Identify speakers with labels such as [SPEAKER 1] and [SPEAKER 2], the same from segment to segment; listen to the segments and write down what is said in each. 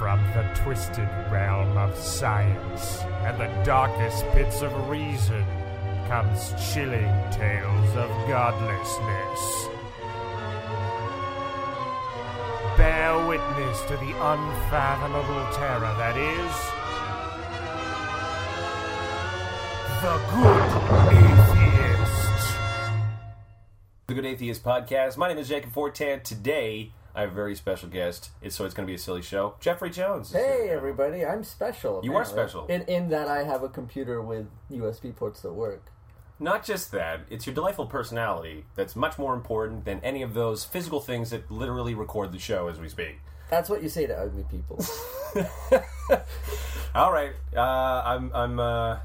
[SPEAKER 1] From the twisted realm of science and the darkest pits of reason comes chilling tales of godlessness. Bear witness to the unfathomable terror that is the good atheist.
[SPEAKER 2] The Good Atheist Podcast. My name is Jacob Fortin. Today, I have a very special guest. It's, so it's going to be a silly show. Jeffrey Jones.
[SPEAKER 3] Hey everybody, I'm special.
[SPEAKER 2] You are
[SPEAKER 3] apparently.
[SPEAKER 2] special.
[SPEAKER 3] In, in that I have a computer with USB ports that work.
[SPEAKER 2] Not just that, it's your delightful personality that's much more important than any of those physical things that literally record the show as we speak.
[SPEAKER 3] That's what you say to ugly people.
[SPEAKER 2] All right, uh, I'm, I'm, uh,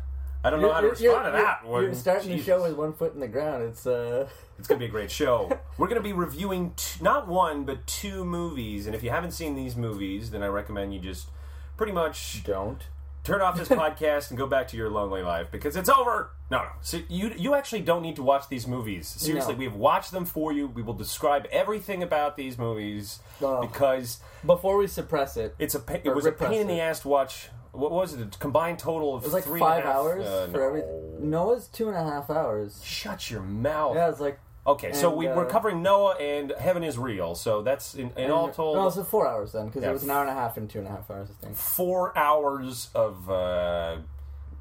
[SPEAKER 2] I don't know how to respond to that.
[SPEAKER 3] You're,
[SPEAKER 2] one.
[SPEAKER 3] you're starting
[SPEAKER 2] Jesus.
[SPEAKER 3] the show with one foot in the ground. It's uh,
[SPEAKER 2] It's going to be a great show. We're going to be reviewing t- not one, but two movies. And if you haven't seen these movies, then I recommend you just pretty much
[SPEAKER 3] don't.
[SPEAKER 2] turn off this podcast and go back to your lonely life because it's over. No, no. So you you actually don't need to watch these movies. Seriously,
[SPEAKER 3] No.
[SPEAKER 2] we have watched them for you. We will describe everything about these movies
[SPEAKER 3] Oh.
[SPEAKER 2] because
[SPEAKER 3] Before we suppress it,
[SPEAKER 2] it's a it was a pain in the ass to watch. What was it? A combined total of
[SPEAKER 3] it was like
[SPEAKER 2] three and a
[SPEAKER 3] five
[SPEAKER 2] half-
[SPEAKER 3] hours
[SPEAKER 2] uh,
[SPEAKER 3] for
[SPEAKER 2] no.
[SPEAKER 3] every. Noah's two and a half hours.
[SPEAKER 2] Shut your mouth.
[SPEAKER 3] Yeah, it's like
[SPEAKER 2] Okay, so
[SPEAKER 3] And,
[SPEAKER 2] we,
[SPEAKER 3] uh,
[SPEAKER 2] we're covering Noah and Heaven is Real. So that's in, in all told
[SPEAKER 3] No, it's four hours then because
[SPEAKER 2] Yeah.
[SPEAKER 3] it was an hour and a half and two and a half hours. I think.
[SPEAKER 2] four hours of uh,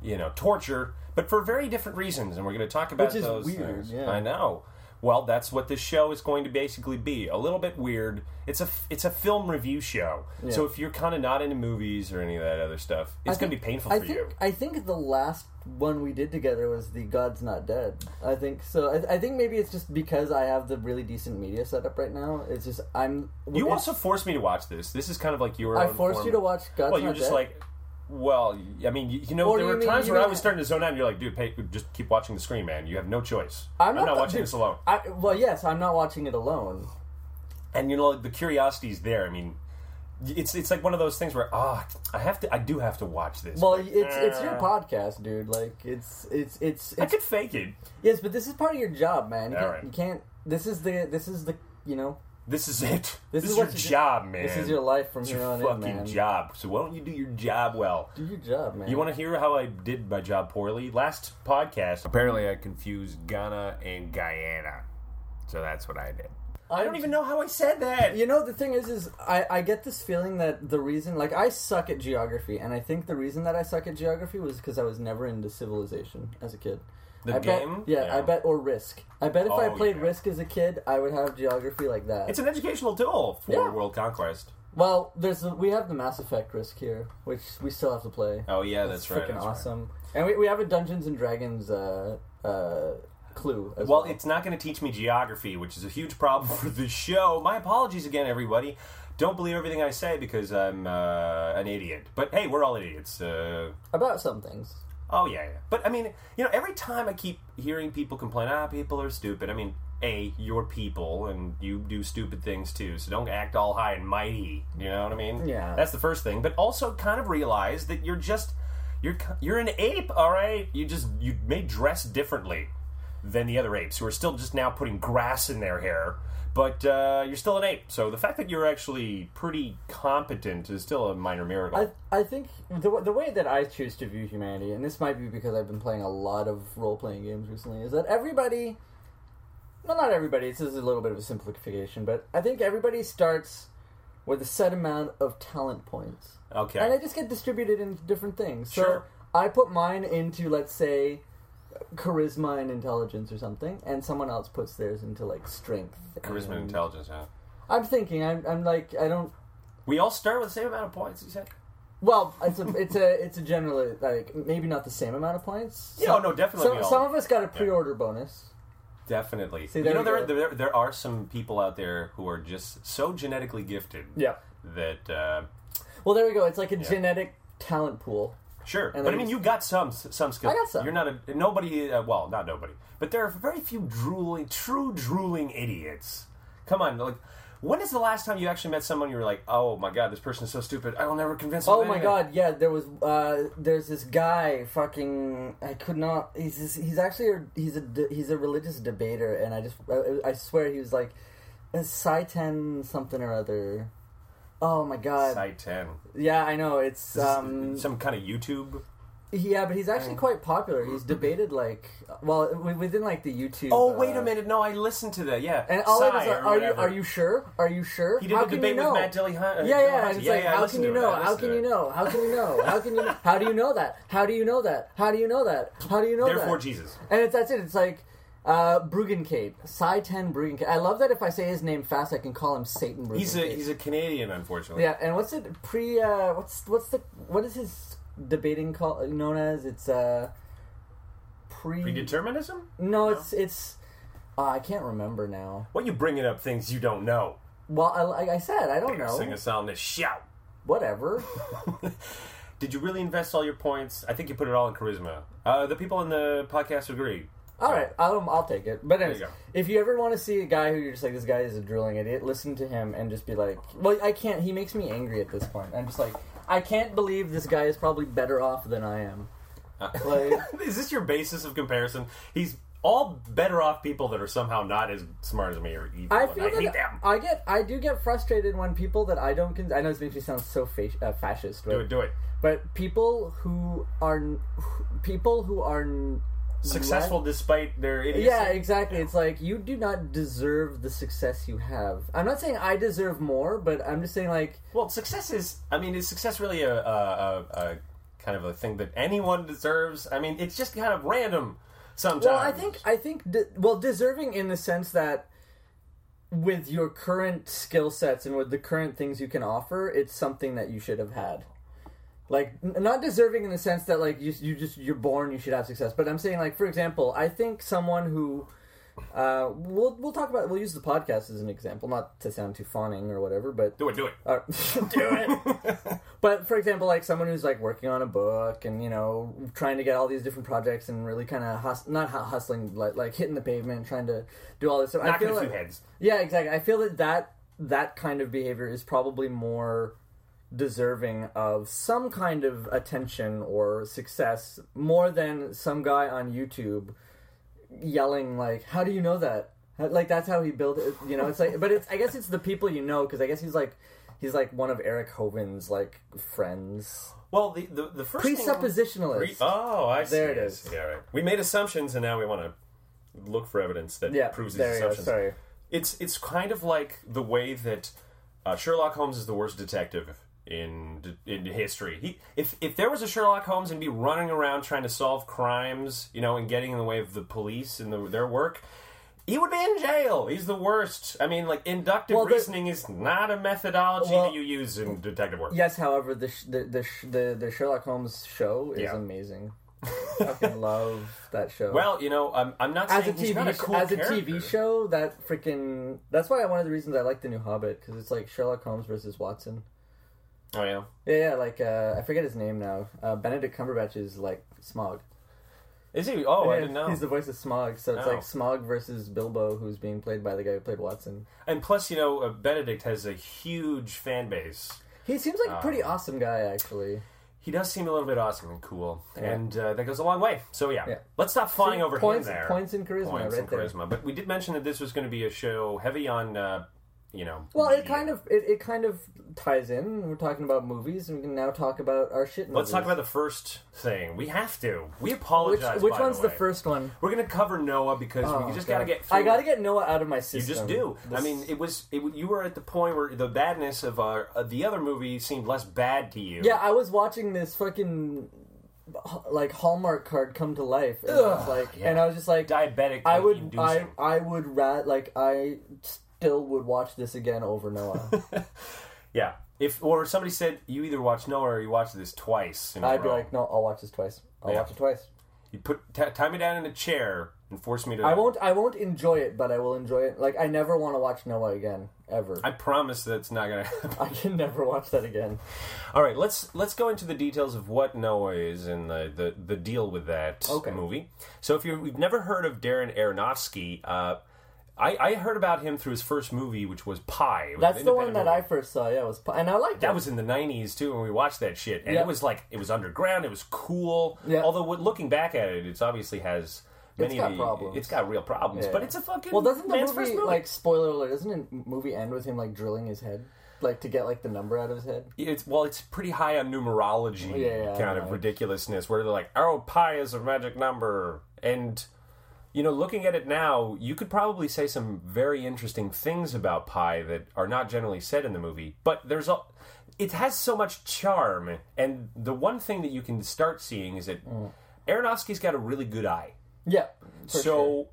[SPEAKER 2] you know torture, but for very different reasons, and we're going to talk about
[SPEAKER 3] Which is
[SPEAKER 2] those
[SPEAKER 3] weird,
[SPEAKER 2] things.
[SPEAKER 3] yeah.
[SPEAKER 2] I know. Well, that's what this show is going to basically be. A little bit weird. It's a it's a film review show. So if you're kind of not into movies or any of that other stuff, it's going to be painful
[SPEAKER 3] I
[SPEAKER 2] for
[SPEAKER 3] think,
[SPEAKER 2] you.
[SPEAKER 3] I think the last one we did together was the God's Not Dead. I think so. I, I think maybe it's just because I have the really decent media setup right now. It's just I'm.
[SPEAKER 2] You also forced me to watch this. This is kind of like your.
[SPEAKER 3] I forced
[SPEAKER 2] form-
[SPEAKER 3] you to watch God's
[SPEAKER 2] Well,
[SPEAKER 3] Not
[SPEAKER 2] you're just
[SPEAKER 3] Dead.
[SPEAKER 2] like, well, I mean, you, you know,
[SPEAKER 3] Or
[SPEAKER 2] there
[SPEAKER 3] you
[SPEAKER 2] were
[SPEAKER 3] mean-
[SPEAKER 2] times
[SPEAKER 3] you
[SPEAKER 2] where I
[SPEAKER 3] mean-
[SPEAKER 2] was starting to zone out. and You're like, dude, pay, just keep watching the screen, man. You have no choice.
[SPEAKER 3] I'm not,
[SPEAKER 2] watching
[SPEAKER 3] dude,
[SPEAKER 2] this alone.
[SPEAKER 3] I, well, yes, I'm not watching it alone.
[SPEAKER 2] And you know, the curiosity is there. I mean, it's it's like one of those things where ah, I have to, I do have to watch this.
[SPEAKER 3] Well, it's it's your podcast, dude. Like it's it's it's,
[SPEAKER 2] I
[SPEAKER 3] it's
[SPEAKER 2] could fake it.
[SPEAKER 3] yes, but this is part of your job, man. You,
[SPEAKER 2] All
[SPEAKER 3] can't,
[SPEAKER 2] right.
[SPEAKER 3] you can't. This is the this is the you know
[SPEAKER 2] This is it.
[SPEAKER 3] This
[SPEAKER 2] This,
[SPEAKER 3] is
[SPEAKER 2] your
[SPEAKER 3] what you do-
[SPEAKER 2] job, man.
[SPEAKER 3] this is your life from
[SPEAKER 2] It's
[SPEAKER 3] here
[SPEAKER 2] your
[SPEAKER 3] on in,
[SPEAKER 2] fucking job. So why don't you do your job well?
[SPEAKER 3] Do your job, man.
[SPEAKER 2] You want to hear how I did my job poorly? Last podcast, apparently I confused Ghana and Guyana. So that's what I did. I don't even know how I said that.
[SPEAKER 3] You know, the thing is, is I, I get this feeling that the reason, like, I suck at geography, and I think the reason that I suck at geography was because I was never into civilization as a kid.
[SPEAKER 2] The
[SPEAKER 3] I
[SPEAKER 2] game?
[SPEAKER 3] bet, yeah,
[SPEAKER 2] Yeah.
[SPEAKER 3] I bet, or Risk. I bet if I
[SPEAKER 2] Oh,
[SPEAKER 3] played
[SPEAKER 2] yeah.
[SPEAKER 3] Risk as a kid, I would have geography like that.
[SPEAKER 2] It's an educational tool for
[SPEAKER 3] Yeah.
[SPEAKER 2] world conquest.
[SPEAKER 3] well, there's the, we have the Mass Effect Risk here, which we still have to play.
[SPEAKER 2] Oh yeah,
[SPEAKER 3] It's
[SPEAKER 2] that's right.
[SPEAKER 3] freaking
[SPEAKER 2] that's right.
[SPEAKER 3] awesome. And we, we have a Dungeons and Dragons uh, uh, clue as
[SPEAKER 2] Well,
[SPEAKER 3] well.
[SPEAKER 2] it's not going to teach me geography, which is a huge problem for the show. My apologies again, everybody. Don't believe everything I say because I'm uh, an idiot. But hey, we're all idiots. Uh,
[SPEAKER 3] about some things.
[SPEAKER 2] Oh yeah, yeah. But I mean, you know, every time I keep hearing people complain, ah, people are stupid. I mean, a, you're people, and you do stupid things too. So don't act all high and mighty. You know what I mean?
[SPEAKER 3] Yeah.
[SPEAKER 2] That's the first thing. But also, kind of realize that you're just you're you're an ape. All right. You just you may dress differently than the other apes who are still just now putting grass in their hair. But uh, you're still an ape, so the fact that you're actually pretty competent is still a minor miracle.
[SPEAKER 3] I, I think the, the way that I choose to view humanity, and this might be because I've been playing a lot of role playing games recently, is that everybody, well, not everybody, this is a little bit of a simplification, but I think everybody starts with a set amount of talent points.
[SPEAKER 2] okay.
[SPEAKER 3] And they just get distributed into different things. So
[SPEAKER 2] Sure.
[SPEAKER 3] I put mine into, let's say, charisma and intelligence or something, and someone else puts theirs into, like, strength.
[SPEAKER 2] Charisma and
[SPEAKER 3] and-
[SPEAKER 2] intelligence, huh?
[SPEAKER 3] I'm thinking, I'm, I'm like, I don't.
[SPEAKER 2] We all start with the same amount of points, you said?
[SPEAKER 3] Well, it's a it's a it's a generally like maybe not the same amount of points.
[SPEAKER 2] Yeah, oh, no, definitely
[SPEAKER 3] Some,
[SPEAKER 2] all-
[SPEAKER 3] some of us got a pre-order bonus.
[SPEAKER 2] Definitely.
[SPEAKER 3] See,
[SPEAKER 2] you know, there, there, there are some people out there who are just so genetically gifted
[SPEAKER 3] Yeah.
[SPEAKER 2] that, uh,
[SPEAKER 3] Well, there we go. It's like a genetic talent pool.
[SPEAKER 2] Sure.
[SPEAKER 3] And
[SPEAKER 2] but I mean, you got some some skills.
[SPEAKER 3] I got some.
[SPEAKER 2] You're not a nobody. Uh, well, not nobody, but there are very few drooling, true drooling idiots. Come on, like. When is the last time you actually met someone you were like, "Oh my god, this person is so stupid. I will never convince him."
[SPEAKER 3] Oh my
[SPEAKER 2] anything."
[SPEAKER 3] god, yeah. There was uh, there's this guy. Fucking, I could not. He's this, he's actually a, he's a he's a religious debater, and I just I, I swear he was like a Sye Ten something or other. Oh my god.
[SPEAKER 2] Sye Ten.
[SPEAKER 3] Yeah, I know. It's um
[SPEAKER 2] Some kind of YouTube.
[SPEAKER 3] yeah, but he's actually quite popular. He's debated like well wi- within like the YouTube.
[SPEAKER 2] Oh
[SPEAKER 3] uh,
[SPEAKER 2] wait a minute! No, I listened to that. Yeah,
[SPEAKER 3] And all it was like,
[SPEAKER 2] or
[SPEAKER 3] are you
[SPEAKER 2] whatever.
[SPEAKER 3] are you sure? Are you sure?
[SPEAKER 2] He did
[SPEAKER 3] How
[SPEAKER 2] a
[SPEAKER 3] can
[SPEAKER 2] debate
[SPEAKER 3] you know?
[SPEAKER 2] with Matt Dillahunty.
[SPEAKER 3] Yeah, yeah. And it's like,
[SPEAKER 2] I
[SPEAKER 3] how
[SPEAKER 2] listened
[SPEAKER 3] can you
[SPEAKER 2] to it.
[SPEAKER 3] know?
[SPEAKER 2] I
[SPEAKER 3] How
[SPEAKER 2] listened
[SPEAKER 3] can
[SPEAKER 2] to
[SPEAKER 3] you
[SPEAKER 2] it.
[SPEAKER 3] know? How can you know? How can you know? How do you know that? How do you know that? How do you know that? How do you know
[SPEAKER 2] Therefore,
[SPEAKER 3] that?
[SPEAKER 2] Jesus.
[SPEAKER 3] And it's that's it. It's like uh, Bruggencate, Sye Ten Bruggencate. I love that if I say his name fast, I can call him Satan Bruggencate.
[SPEAKER 2] He's a he's a Canadian, unfortunately.
[SPEAKER 3] yeah. And what's it pre? Uh, what's what's the what is his debating call known as? It's uh pre.
[SPEAKER 2] Predeterminism?
[SPEAKER 3] No, it's it's. Uh, I can't remember now.
[SPEAKER 2] What you bringing up things you don't know?
[SPEAKER 3] Well, I, like I said, I don't know.
[SPEAKER 2] Sing a song to shout.
[SPEAKER 3] Whatever.
[SPEAKER 2] Did you really invest all your points? I think you put it all in charisma. Uh, the people in the podcast agree.
[SPEAKER 3] All right, I'll, I'll take it. But anyways,
[SPEAKER 2] you
[SPEAKER 3] if you ever want to see a guy who you're just like, this guy is a drilling idiot, listen to him and just be like, well, I can't. He makes me angry at this point. I'm just like, I can't believe this guy is probably better off than I am. Like,
[SPEAKER 2] Is this your basis of comparison? He's all better off people that are somehow not as smart as me or evil.
[SPEAKER 3] I feel
[SPEAKER 2] I hate them.
[SPEAKER 3] I get, I do get frustrated when people that I don't. Con- I know this makes me sound so fa- uh, fascist,
[SPEAKER 2] Do it, do it.
[SPEAKER 3] but people who are people who are
[SPEAKER 2] Successful despite their idiocy.
[SPEAKER 3] Yeah, exactly. It's like you do not deserve the success you have. I'm not saying I deserve more, but I'm just saying like
[SPEAKER 2] Well, success is. I mean, is success really a, a, a, a kind of a thing that anyone deserves? I mean, it's just kind of random sometimes.
[SPEAKER 3] Well, I think I think de- well deserving in the sense that with your current skill sets and with the current things you can offer, it's something that you should have had. Like n- not deserving in the sense that like you you just you're born you should have success, but I'm saying like for example, I think someone who uh, we'll we'll talk about we'll use the podcast as an example, not to sound too fawning or whatever, but
[SPEAKER 2] do it, do it.
[SPEAKER 3] uh, do it. but for example, like someone who's like working on a book and you know trying to get all these different projects and really kind of hus- not hu- hustling like like hitting the pavement, trying to do all this stuff. I feel like,
[SPEAKER 2] heads.
[SPEAKER 3] yeah, exactly. I feel that that that kind of behavior is probably more deserving of some kind of attention or success more than some guy on YouTube yelling like, "How do you know that?" Like that's how he built it. You know, it's like, but it's I guess it's the people you know because I guess he's like he's like one of Eric Hovind's like friends.
[SPEAKER 2] Well, the the, the first
[SPEAKER 3] Presuppositionalist.
[SPEAKER 2] Pre- oh, I see.
[SPEAKER 3] There it is.
[SPEAKER 2] Yeah, right. We made assumptions, and now we want to look for evidence that
[SPEAKER 3] yeah,
[SPEAKER 2] proves these assumptions.
[SPEAKER 3] Sorry.
[SPEAKER 2] It's it's kind of like the way that uh, Sherlock Holmes is the worst detective in in history. He if if there was a Sherlock Holmes and be running around trying to solve crimes, you know, and getting in the way of the police and the, their work. He would be in jail. He's the worst. I mean, like inductive
[SPEAKER 3] Well, the-
[SPEAKER 2] reasoning is not a methodology
[SPEAKER 3] Well-
[SPEAKER 2] that you use in detective work.
[SPEAKER 3] Yes, however, the sh- the the, sh- the the Sherlock Holmes show is
[SPEAKER 2] Yeah.
[SPEAKER 3] amazing. Fucking love that show.
[SPEAKER 2] Well, you know, I'm, I'm not
[SPEAKER 3] as a
[SPEAKER 2] saying he's not
[SPEAKER 3] TV
[SPEAKER 2] a cool
[SPEAKER 3] as a
[SPEAKER 2] character.
[SPEAKER 3] TV show, that freaking that's why one of the reasons I like the new Hobbit because it's like Sherlock Holmes versus Watson.
[SPEAKER 2] Oh yeah.
[SPEAKER 3] Yeah, yeah, like uh, I forget his name now. Uh, Benedict Cumberbatch is like Smaug.
[SPEAKER 2] Is he? Oh, I
[SPEAKER 3] Yeah,
[SPEAKER 2] didn't know.
[SPEAKER 3] He's the voice of Smaug, so it's
[SPEAKER 2] Oh.
[SPEAKER 3] like Smaug versus Bilbo, who's being played by the guy who played Watson.
[SPEAKER 2] And plus, you know, uh, Benedict has a huge fan base.
[SPEAKER 3] He seems like a pretty awesome guy, actually.
[SPEAKER 2] He does seem a little bit awesome and cool,
[SPEAKER 3] Yeah.
[SPEAKER 2] and uh, that goes a long way. So yeah,
[SPEAKER 3] Yeah.
[SPEAKER 2] let's stop flying
[SPEAKER 3] See,
[SPEAKER 2] over
[SPEAKER 3] points,
[SPEAKER 2] him there.
[SPEAKER 3] Points and charisma,
[SPEAKER 2] Points
[SPEAKER 3] right
[SPEAKER 2] and
[SPEAKER 3] there.
[SPEAKER 2] charisma. But we did mention that this was going to be a show heavy on, uh, you know.
[SPEAKER 3] Well, it kind of it, it kind of ties in. We're talking about movies, and we can now talk about our shit movies.
[SPEAKER 2] Let's talk about the first thing. We have to. We apologize.
[SPEAKER 3] which
[SPEAKER 2] by
[SPEAKER 3] one's
[SPEAKER 2] the,
[SPEAKER 3] the first one?
[SPEAKER 2] We're going to cover Noah because
[SPEAKER 3] Oh,
[SPEAKER 2] we just
[SPEAKER 3] God.
[SPEAKER 2] got to get.
[SPEAKER 3] I got to get Noah out of my system.
[SPEAKER 2] You just do. I mean, it was. It, you were at the point where the badness of our uh, the other movie seemed less bad to you.
[SPEAKER 3] Yeah, I was watching this fucking like Hallmark card come to life, and, I was
[SPEAKER 2] Ugh,
[SPEAKER 3] like,
[SPEAKER 2] yeah.
[SPEAKER 3] and I was just like,
[SPEAKER 2] diabetic.
[SPEAKER 3] I would. I, I would rat like I still would watch this again over Noah.
[SPEAKER 2] Yeah. If or somebody said you either watch Noah or you watch this twice. In a
[SPEAKER 3] I'd be
[SPEAKER 2] row.
[SPEAKER 3] like, no, I'll watch this twice. I'll
[SPEAKER 2] Yeah.
[SPEAKER 3] watch it twice.
[SPEAKER 2] you put t- tie me down in a chair and force me to.
[SPEAKER 3] I won't, I won't enjoy it, but I will enjoy it. Like I never want to watch Noah again, ever.
[SPEAKER 2] I promise that's not gonna happen.
[SPEAKER 3] I can never watch that again.
[SPEAKER 2] All right, let's let's go into the details of what Noah is and the the, the deal with that
[SPEAKER 3] Okay.
[SPEAKER 2] movie. So if you've never heard of Darren Aronofsky, uh, I, I heard about him through his first movie, which was Pi. It was
[SPEAKER 3] That's
[SPEAKER 2] an
[SPEAKER 3] the one
[SPEAKER 2] independent
[SPEAKER 3] that I
[SPEAKER 2] movie.
[SPEAKER 3] first saw. Yeah, it was, and I liked
[SPEAKER 2] That
[SPEAKER 3] it.
[SPEAKER 2] was in the '90s too, when we watched that shit, and
[SPEAKER 3] Yeah.
[SPEAKER 2] it was like it was underground. It was cool.
[SPEAKER 3] Yeah.
[SPEAKER 2] Although, what- looking back at it, it's obviously has many.
[SPEAKER 3] It's got
[SPEAKER 2] of the,
[SPEAKER 3] problems.
[SPEAKER 2] It's got real problems,
[SPEAKER 3] Yeah.
[SPEAKER 2] but it's a fucking
[SPEAKER 3] Well, doesn't the
[SPEAKER 2] man's
[SPEAKER 3] movie,
[SPEAKER 2] first movie.
[SPEAKER 3] like spoiler alert? Doesn't the movie end with him like drilling his head? like to get like the number out of his head.
[SPEAKER 2] It's well, it's pretty high on numerology
[SPEAKER 3] Yeah, yeah,
[SPEAKER 2] kind of ridiculousness, where they're like, "Oh, pi is a magic number," and you know, looking at it now, you could probably say some very interesting things about pi that are not generally said in the movie. But there's a, it has so much charm, and the one thing that you can start seeing is that
[SPEAKER 3] Mm.
[SPEAKER 2] Aronofsky's got a really good eye.
[SPEAKER 3] Yeah.
[SPEAKER 2] so
[SPEAKER 3] sure.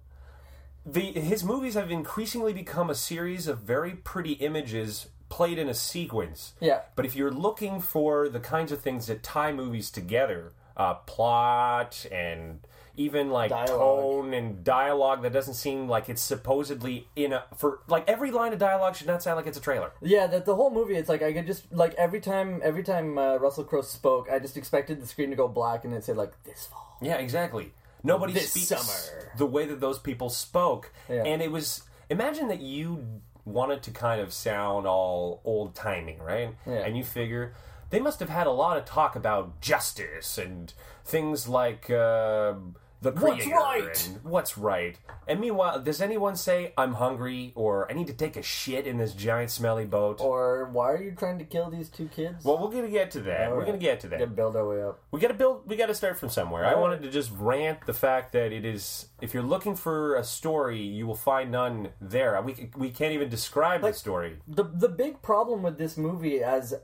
[SPEAKER 2] the his movies have increasingly become a series of very pretty images played in a sequence.
[SPEAKER 3] Yeah.
[SPEAKER 2] But if you're looking for the kinds of things that tie movies together, uh, plot and even like
[SPEAKER 3] Dialogue.
[SPEAKER 2] tone and dialogue that doesn't seem like it's supposedly in a for like every line of dialogue should not sound like it's a trailer.
[SPEAKER 3] Yeah, that the whole movie. It's like I could just like every time every time uh, Russell Crowe spoke, I just expected the screen to go black and it said like this fall.
[SPEAKER 2] Yeah, exactly. Nobody
[SPEAKER 3] This
[SPEAKER 2] speaks
[SPEAKER 3] summer.
[SPEAKER 2] the way that those people spoke,
[SPEAKER 3] Yeah.
[SPEAKER 2] and it was. Imagine that you wanted to kind of sound all old timing, right?
[SPEAKER 3] Yeah.
[SPEAKER 2] And you figure they must have had a lot of talk about justice and things like uh, the
[SPEAKER 3] What's right?
[SPEAKER 2] and what's right. And meanwhile, does anyone say I'm hungry or I need to take a shit in this giant smelly boat?
[SPEAKER 3] Or why are you trying to kill these two kids?
[SPEAKER 2] well, we're gonna get to that. we're gonna get to that.
[SPEAKER 3] Gotta build our way up.
[SPEAKER 2] We got to build. We got to start from somewhere. I wanted to just rant the fact that it is. If you're looking for a story, you will find none there. We we can't even describe the story.
[SPEAKER 3] the the big problem with this movie as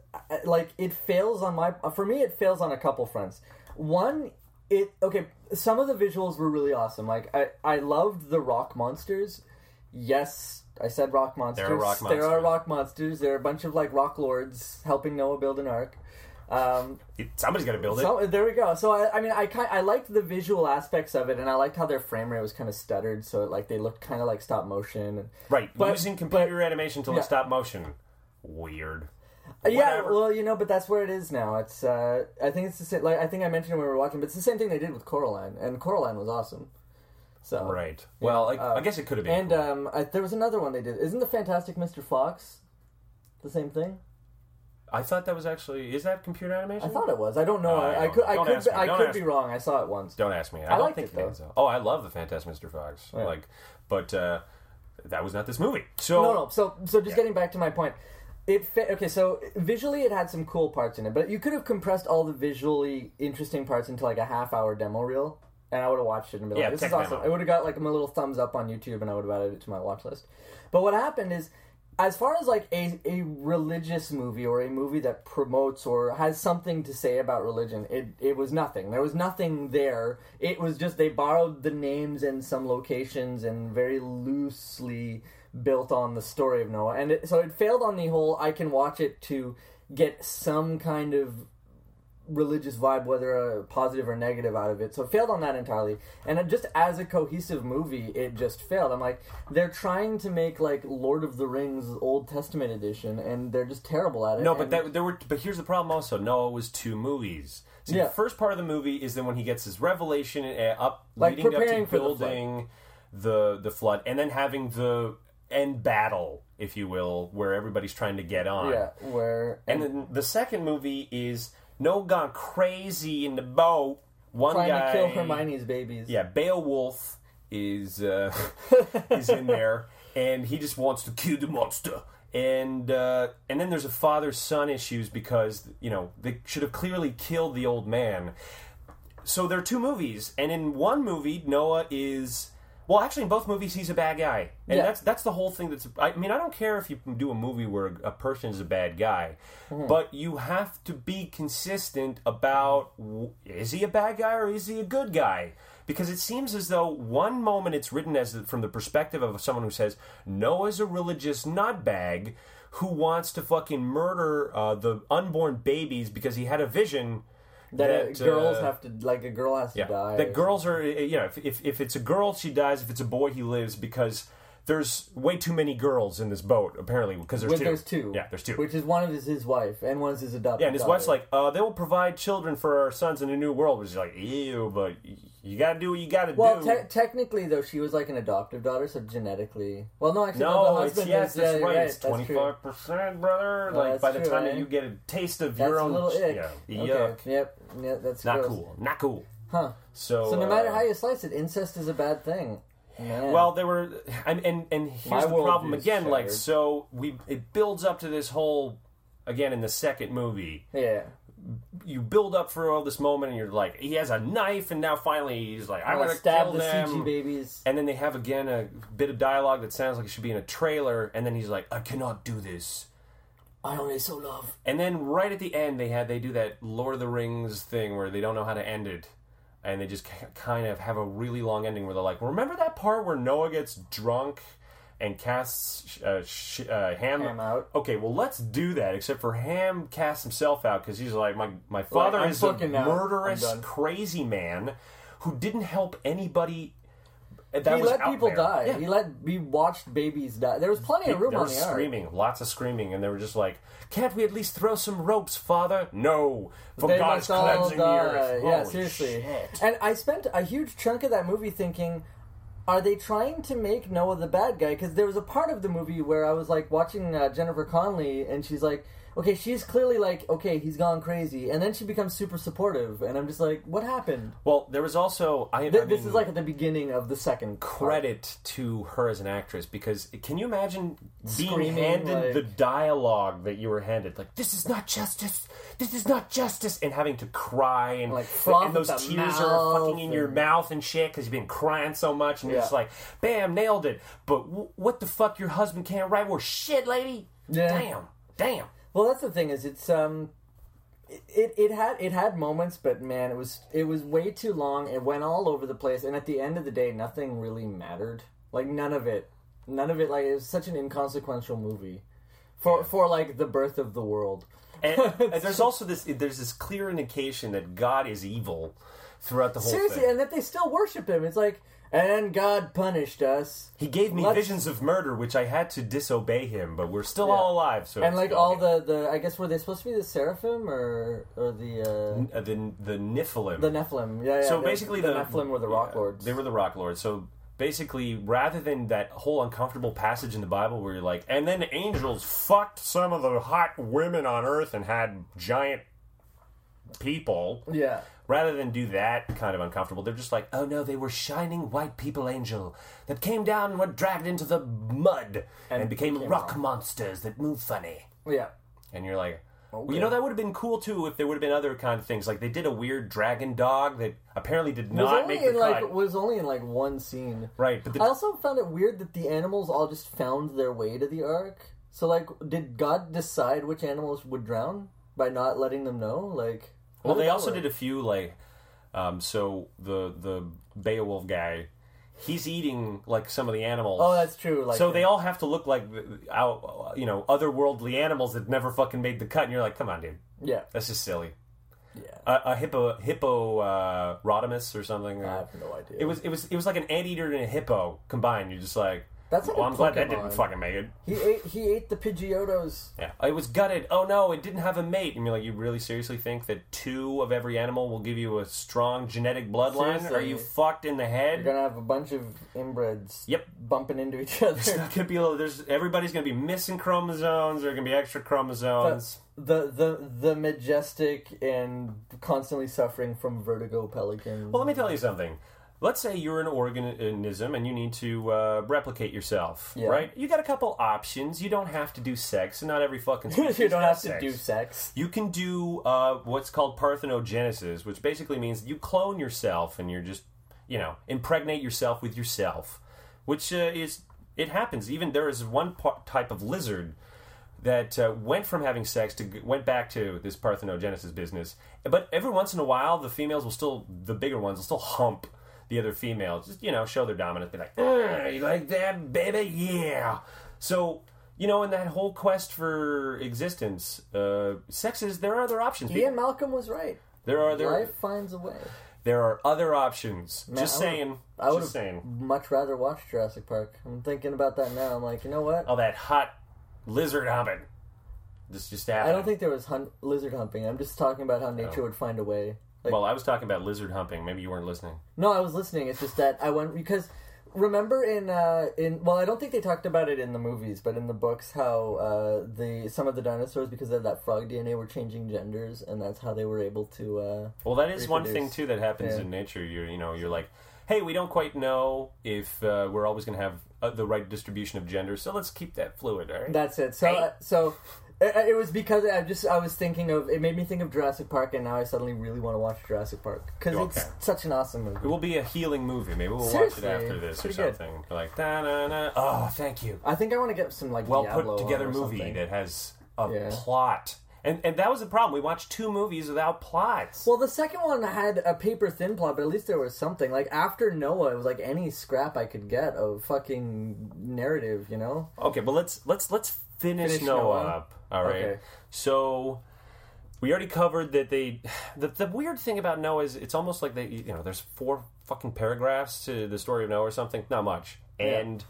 [SPEAKER 3] like it fails on my for me it fails on a couple fronts one it okay some of the visuals were really awesome like i i loved the rock monsters yes i said rock monsters There are rock
[SPEAKER 2] monsters.
[SPEAKER 3] there are rock monsters there are a bunch of like rock lords helping noah build an ark um,
[SPEAKER 2] It- somebody's got to build it.
[SPEAKER 3] so there we go. So I, I mean, I kind, I liked the visual aspects of it, and I liked how their frame rate was kind of stuttered, so it, like they looked kind of like stop motion.
[SPEAKER 2] Right,
[SPEAKER 3] but-
[SPEAKER 2] using computer animation to
[SPEAKER 3] yeah.
[SPEAKER 2] stop motion. Weird.
[SPEAKER 3] Yeah,
[SPEAKER 2] Whatever.
[SPEAKER 3] well, you know, but that's where it is now. It's uh, I think it's the same. Like I think I mentioned it when we were watching, but it's the same thing they did with Coraline, and Coraline was awesome. So
[SPEAKER 2] Right. Well, I,
[SPEAKER 3] uh,
[SPEAKER 2] I guess it could have been.
[SPEAKER 3] and
[SPEAKER 2] cool.
[SPEAKER 3] um, I, there was another one they did. Isn't the Fantastic Mr. Fox the same thing?
[SPEAKER 2] I thought that was actually. Is that computer animation?
[SPEAKER 3] I thought it was. I don't know.
[SPEAKER 2] I
[SPEAKER 3] I, I
[SPEAKER 2] don't
[SPEAKER 3] could. I could. Be. I could be
[SPEAKER 2] me.
[SPEAKER 3] wrong. I saw it once.
[SPEAKER 2] Don't ask me. I,
[SPEAKER 3] I
[SPEAKER 2] don't think
[SPEAKER 3] it, though.
[SPEAKER 2] so. Oh, I love the Fantastic Mr. Fox.
[SPEAKER 3] Yeah.
[SPEAKER 2] Like, but uh, that was not this movie. So
[SPEAKER 3] No, no. So, so just getting back to my point, it fit. Okay, so visually, it had some cool parts in it, but you could have compressed all the visually interesting parts into like a half-hour demo reel, and I would have watched it and been
[SPEAKER 2] Yeah,
[SPEAKER 3] like, "This is awesome." It would have got like a little thumbs up on YouTube, and I would have added it to my watch list. But what happened is. As far as like a, a religious movie or a movie that promotes or has something to say about religion, it, it was nothing. There was nothing there. It was just they borrowed the names and some locations and very loosely built on the story of Noah, and it, so it failed on the whole. I can watch it to get some kind of religious vibe, whether a positive or negative out of it. So it failed on that entirely. And just as a cohesive movie, it just failed. I'm like, they're trying to make like Lord of the Rings Old Testament edition, and they're just terrible at it.
[SPEAKER 2] No, but that, there were. But here's the problem. Also, Noah was two movies. See,
[SPEAKER 3] Yeah.
[SPEAKER 2] the first part of the movie is then when he gets his revelation uh, up,
[SPEAKER 3] Like
[SPEAKER 2] leading up to
[SPEAKER 3] for the
[SPEAKER 2] building the the flood, and then having the end battle, if you will, where everybody's trying to get on.
[SPEAKER 3] yeah, where
[SPEAKER 2] And then the second movie is Noah gone crazy in the boat. One
[SPEAKER 3] trying
[SPEAKER 2] guy
[SPEAKER 3] to kill Hermione's babies.
[SPEAKER 2] yeah, Beowulf is uh, is in there, and he just wants to kill the monster. And uh, and then there's a father son issues because you know they should have clearly killed the old man. So there are two movies, and in one movie Noah is well, actually in both movies he's a bad guy, and
[SPEAKER 3] Yeah.
[SPEAKER 2] that's that's the whole thing. That's I mean I don't care if you can do a movie where a person is a bad guy,
[SPEAKER 3] Mm-hmm.
[SPEAKER 2] but you have to be consistent about is he a bad guy or is he a good guy? Because it seems as though one moment it's written as from the perspective of someone who says Noah's a religious nutbag who wants to fucking murder uh, the unborn babies because he had a vision
[SPEAKER 3] that, uh,
[SPEAKER 2] that,
[SPEAKER 3] girls
[SPEAKER 2] uh,
[SPEAKER 3] have to like a girl has to
[SPEAKER 2] yeah,
[SPEAKER 3] die.
[SPEAKER 2] that girls are you know if, if if it's a girl she dies if it's a boy he lives because there's way too many girls in this boat apparently because there's
[SPEAKER 3] When
[SPEAKER 2] two
[SPEAKER 3] there's two.
[SPEAKER 2] yeah there's two
[SPEAKER 3] Which is one of his, his wife and one is his adopted.
[SPEAKER 2] yeah and his
[SPEAKER 3] daughter.
[SPEAKER 2] wife's like uh, they will provide children for our sons in a new world which is like ew but y- you gotta do what you gotta
[SPEAKER 3] Well,
[SPEAKER 2] do
[SPEAKER 3] te- technically though, she was like an adoptive daughter, so genetically. Well, no, actually,
[SPEAKER 2] no,
[SPEAKER 3] no, the
[SPEAKER 2] it's
[SPEAKER 3] husband
[SPEAKER 2] yes,
[SPEAKER 3] is,
[SPEAKER 2] that's
[SPEAKER 3] yeah, you're
[SPEAKER 2] right. It's
[SPEAKER 3] That's
[SPEAKER 2] twenty
[SPEAKER 3] true.
[SPEAKER 2] five percent, brother.
[SPEAKER 3] Oh,
[SPEAKER 2] like
[SPEAKER 3] that's
[SPEAKER 2] by the
[SPEAKER 3] true,
[SPEAKER 2] time
[SPEAKER 3] eh?
[SPEAKER 2] that you get a taste of
[SPEAKER 3] That's
[SPEAKER 2] your
[SPEAKER 3] a
[SPEAKER 2] own,
[SPEAKER 3] little ick.
[SPEAKER 2] yeah,
[SPEAKER 3] Okay.
[SPEAKER 2] yuck,
[SPEAKER 3] Yep. Yeah, that's
[SPEAKER 2] not
[SPEAKER 3] gross.
[SPEAKER 2] cool, not cool.
[SPEAKER 3] Huh.
[SPEAKER 2] So,
[SPEAKER 3] So no matter
[SPEAKER 2] uh,
[SPEAKER 3] how you slice it, incest is a bad thing. Man.
[SPEAKER 2] Well, there were, and and, and here's
[SPEAKER 3] My
[SPEAKER 2] the problem again. Like, so we it builds up to this whole again in the second movie.
[SPEAKER 3] yeah.
[SPEAKER 2] You build up for all this moment, and you're like, he has a knife, and now finally he's like, I'm
[SPEAKER 3] I'm gonna stab the
[SPEAKER 2] them.
[SPEAKER 3] CG babies.
[SPEAKER 2] And then they have again a bit of dialogue that sounds like it should be in a trailer, and then he's like, I cannot do this.
[SPEAKER 3] I only so love.
[SPEAKER 2] And then right at the end, they had they do that Lord of the Rings thing where they don't know how to end it, and they just kind of have a really long ending where they're like, "Remember that part where Noah gets drunk and casts uh, sh- uh, Ham,
[SPEAKER 3] Ham out.
[SPEAKER 2] Okay, well let's do that. Except for Ham casts himself out because he's like, my my father
[SPEAKER 3] I'm
[SPEAKER 2] is a murderous, crazy man who didn't help anybody. That
[SPEAKER 3] he let people
[SPEAKER 2] there.
[SPEAKER 3] die.
[SPEAKER 2] Yeah.
[SPEAKER 3] He let we watched babies die. There was plenty of room
[SPEAKER 2] There
[SPEAKER 3] on
[SPEAKER 2] was
[SPEAKER 3] the ark.
[SPEAKER 2] screaming, lots of screaming, and they were just like, "Can't we at least throw some ropes, Father?" No, for
[SPEAKER 3] They
[SPEAKER 2] God's cleansing the earth.
[SPEAKER 3] Yeah,
[SPEAKER 2] Holy
[SPEAKER 3] seriously.
[SPEAKER 2] shit.
[SPEAKER 3] And I spent a huge chunk of that movie thinking, are they trying to make Noah the bad guy? Because there was a part of the movie where I was like watching uh, Jennifer Connelly, and she's like, okay, she's clearly like, okay, he's gone crazy, and then she becomes super supportive, and I'm just like, what happened?
[SPEAKER 2] Well, there was also I,
[SPEAKER 3] Th-
[SPEAKER 2] I
[SPEAKER 3] this
[SPEAKER 2] mean,
[SPEAKER 3] is like at the beginning of the second part.
[SPEAKER 2] credit to her as an actress because can you imagine being handed
[SPEAKER 3] like-
[SPEAKER 2] the dialogue that you were handed? Like this is not justice. This is not justice. And having to cry and
[SPEAKER 3] Like,
[SPEAKER 2] and those tears are fucking in your mouth and shit because you've been crying so much and you're just like bam nailed it. But w- what the fuck your husband can't write well shit lady.
[SPEAKER 3] Yeah.
[SPEAKER 2] damn. Damn
[SPEAKER 3] Well, that's the thing is it's um, it, it had it had moments, but man, it was it was way too long. It went all over the place, and at the end of the day, nothing really mattered. Like none of it, none of it. Like it was such an inconsequential movie for for like the birth of the world.
[SPEAKER 2] and, and there's also this there's this clear indication that God is evil throughout the whole
[SPEAKER 3] Seriously,
[SPEAKER 2] thing.
[SPEAKER 3] and that they still worship him. It's like, and God punished us.
[SPEAKER 2] He gave me
[SPEAKER 3] Let's-
[SPEAKER 2] visions of murder, which I had to disobey him, but we're still
[SPEAKER 3] Yeah.
[SPEAKER 2] all alive. So
[SPEAKER 3] And
[SPEAKER 2] it's
[SPEAKER 3] like all the, the I guess were they supposed to be the seraphim or or the uh,
[SPEAKER 2] Uh, the the Nephilim.
[SPEAKER 3] the Nephilim? Yeah, yeah.
[SPEAKER 2] so basically,
[SPEAKER 3] the,
[SPEAKER 2] the,
[SPEAKER 3] Nephilim were the rock
[SPEAKER 2] yeah,
[SPEAKER 3] lords.
[SPEAKER 2] They were the rock lords. So basically, rather than that whole uncomfortable passage in the Bible where you're like, and then angels fucked some of the hot women on earth and had giant people.
[SPEAKER 3] yeah.
[SPEAKER 2] Rather than do that kind of uncomfortable, they're just like, oh no, they were shining white people angel that came down and were dragged into the mud and,
[SPEAKER 3] And
[SPEAKER 2] became rock
[SPEAKER 3] rock.
[SPEAKER 2] monsters that move funny.
[SPEAKER 3] Yeah.
[SPEAKER 2] And you're like, well, you know, that would have been cool too if there would have been other kind of things. Like they did a weird dragon dog that apparently did not make the
[SPEAKER 3] in like
[SPEAKER 2] cut.
[SPEAKER 3] was only in like one scene.
[SPEAKER 2] right, but the,
[SPEAKER 3] I also found it weird that the animals all just found their way to the ark. So like, did God decide which animals would drown by not letting them know? Like,
[SPEAKER 2] well, they also did a few like, um, so the the Beowulf guy, he's eating like some of the animals.
[SPEAKER 3] Oh, that's true. Like,
[SPEAKER 2] so they all have to look like out, you know, otherworldly animals that never fucking made the cut, and you're like, come on, dude,
[SPEAKER 3] yeah,
[SPEAKER 2] that's just silly.
[SPEAKER 3] yeah.
[SPEAKER 2] A, a hippo, hippo, uh, rotamus or something.
[SPEAKER 3] I
[SPEAKER 2] uh,
[SPEAKER 3] have no idea.
[SPEAKER 2] It was it was it was like an anteater and a hippo combined. You're just like,
[SPEAKER 3] That's like a
[SPEAKER 2] I'm glad that didn't fucking make it.
[SPEAKER 3] he ate he ate the Pidgeotos.
[SPEAKER 2] Yeah, it was gutted. Oh no, it didn't have a mate. And you're like, you really seriously think that two of every animal will give you a strong genetic bloodline?
[SPEAKER 3] Seriously.
[SPEAKER 2] Are you fucked in the head?
[SPEAKER 3] You're gonna have a bunch of inbreds.
[SPEAKER 2] Yep.
[SPEAKER 3] Bumping into each other.
[SPEAKER 2] not gonna be a, little. there's everybody's gonna be missing chromosomes. There are gonna be extra chromosomes.
[SPEAKER 3] the the the majestic and constantly suffering from vertigo pelican.
[SPEAKER 2] Well, let me tell you something. Let's say you're an organism and you need to uh, replicate yourself,
[SPEAKER 3] Yeah.
[SPEAKER 2] right? You got a couple options. You don't have to do sex, and not every fucking species
[SPEAKER 3] you don't have to do sex.
[SPEAKER 2] You can do uh, what's called parthenogenesis, which basically means you clone yourself and you're just, you know, impregnate yourself with yourself, which uh, is it happens. Even there is one par- type of lizard that uh, went from having sex to went back to this parthenogenesis business, but every once in a while the females will still the bigger ones will still hump the other females, just you know, show their dominance, be like, "Ah, you like that, baby? Yeah. So you know, in that whole quest for existence, uh, sex is there are other options.
[SPEAKER 3] Ian Malcolm was right.
[SPEAKER 2] There are there
[SPEAKER 3] Life finds a way.
[SPEAKER 2] there are other options.
[SPEAKER 3] Man,
[SPEAKER 2] just
[SPEAKER 3] I
[SPEAKER 2] saying.
[SPEAKER 3] I would
[SPEAKER 2] saying.
[SPEAKER 3] much rather watch Jurassic Park. I'm thinking about that now. I'm like, you know what?
[SPEAKER 2] Oh, that hot lizard humping. Just just happening.
[SPEAKER 3] I don't think there was hun- lizard humping. I'm just talking about how nature would find a way. Like,
[SPEAKER 2] Well, I was talking about lizard humping. Maybe you weren't listening.
[SPEAKER 3] no, I was listening. It's just that I went because remember in uh, in well, I don't think they talked about it in the movies, but in the books, how uh, the some of the dinosaurs because of that frog DNA were changing genders, and that's how they were able to. Uh,
[SPEAKER 2] Well, that is one thing too that happens
[SPEAKER 3] Yeah.
[SPEAKER 2] in nature. You're you know you're like hey, we don't quite know if uh, we're always going to have uh, the right distribution of gender, so let's keep that fluid, all right?
[SPEAKER 3] That's it. So, uh, so it, it was because I just I was thinking of it made me think of Jurassic Park, and now I suddenly really want to watch Jurassic Park because
[SPEAKER 2] Okay.
[SPEAKER 3] it's such an awesome movie.
[SPEAKER 2] it will be a healing movie. Maybe we'll
[SPEAKER 3] Seriously,
[SPEAKER 2] watch it after this or
[SPEAKER 3] pretty good.
[SPEAKER 2] something. Like, da na na. Oh, thank you.
[SPEAKER 3] I think I want to get some like
[SPEAKER 2] Well
[SPEAKER 3] Diablo
[SPEAKER 2] put together
[SPEAKER 3] on or
[SPEAKER 2] movie
[SPEAKER 3] something.
[SPEAKER 2] that has a
[SPEAKER 3] Yeah.
[SPEAKER 2] plot. And, and that was the problem. We watched two movies without plots.
[SPEAKER 3] Well, the second one had a paper thin plot, but at least there was something. Like after Noah, it was like any scrap I could get of fucking narrative, you know?
[SPEAKER 2] Okay, but let's let's let's finish,
[SPEAKER 3] Finish
[SPEAKER 2] Noah,
[SPEAKER 3] Noah?
[SPEAKER 2] up. All right.
[SPEAKER 3] Okay.
[SPEAKER 2] So we already covered that they. The, the weird thing about Noah is it's almost like they you know there's four fucking paragraphs to the story of Noah or something. Not much, and.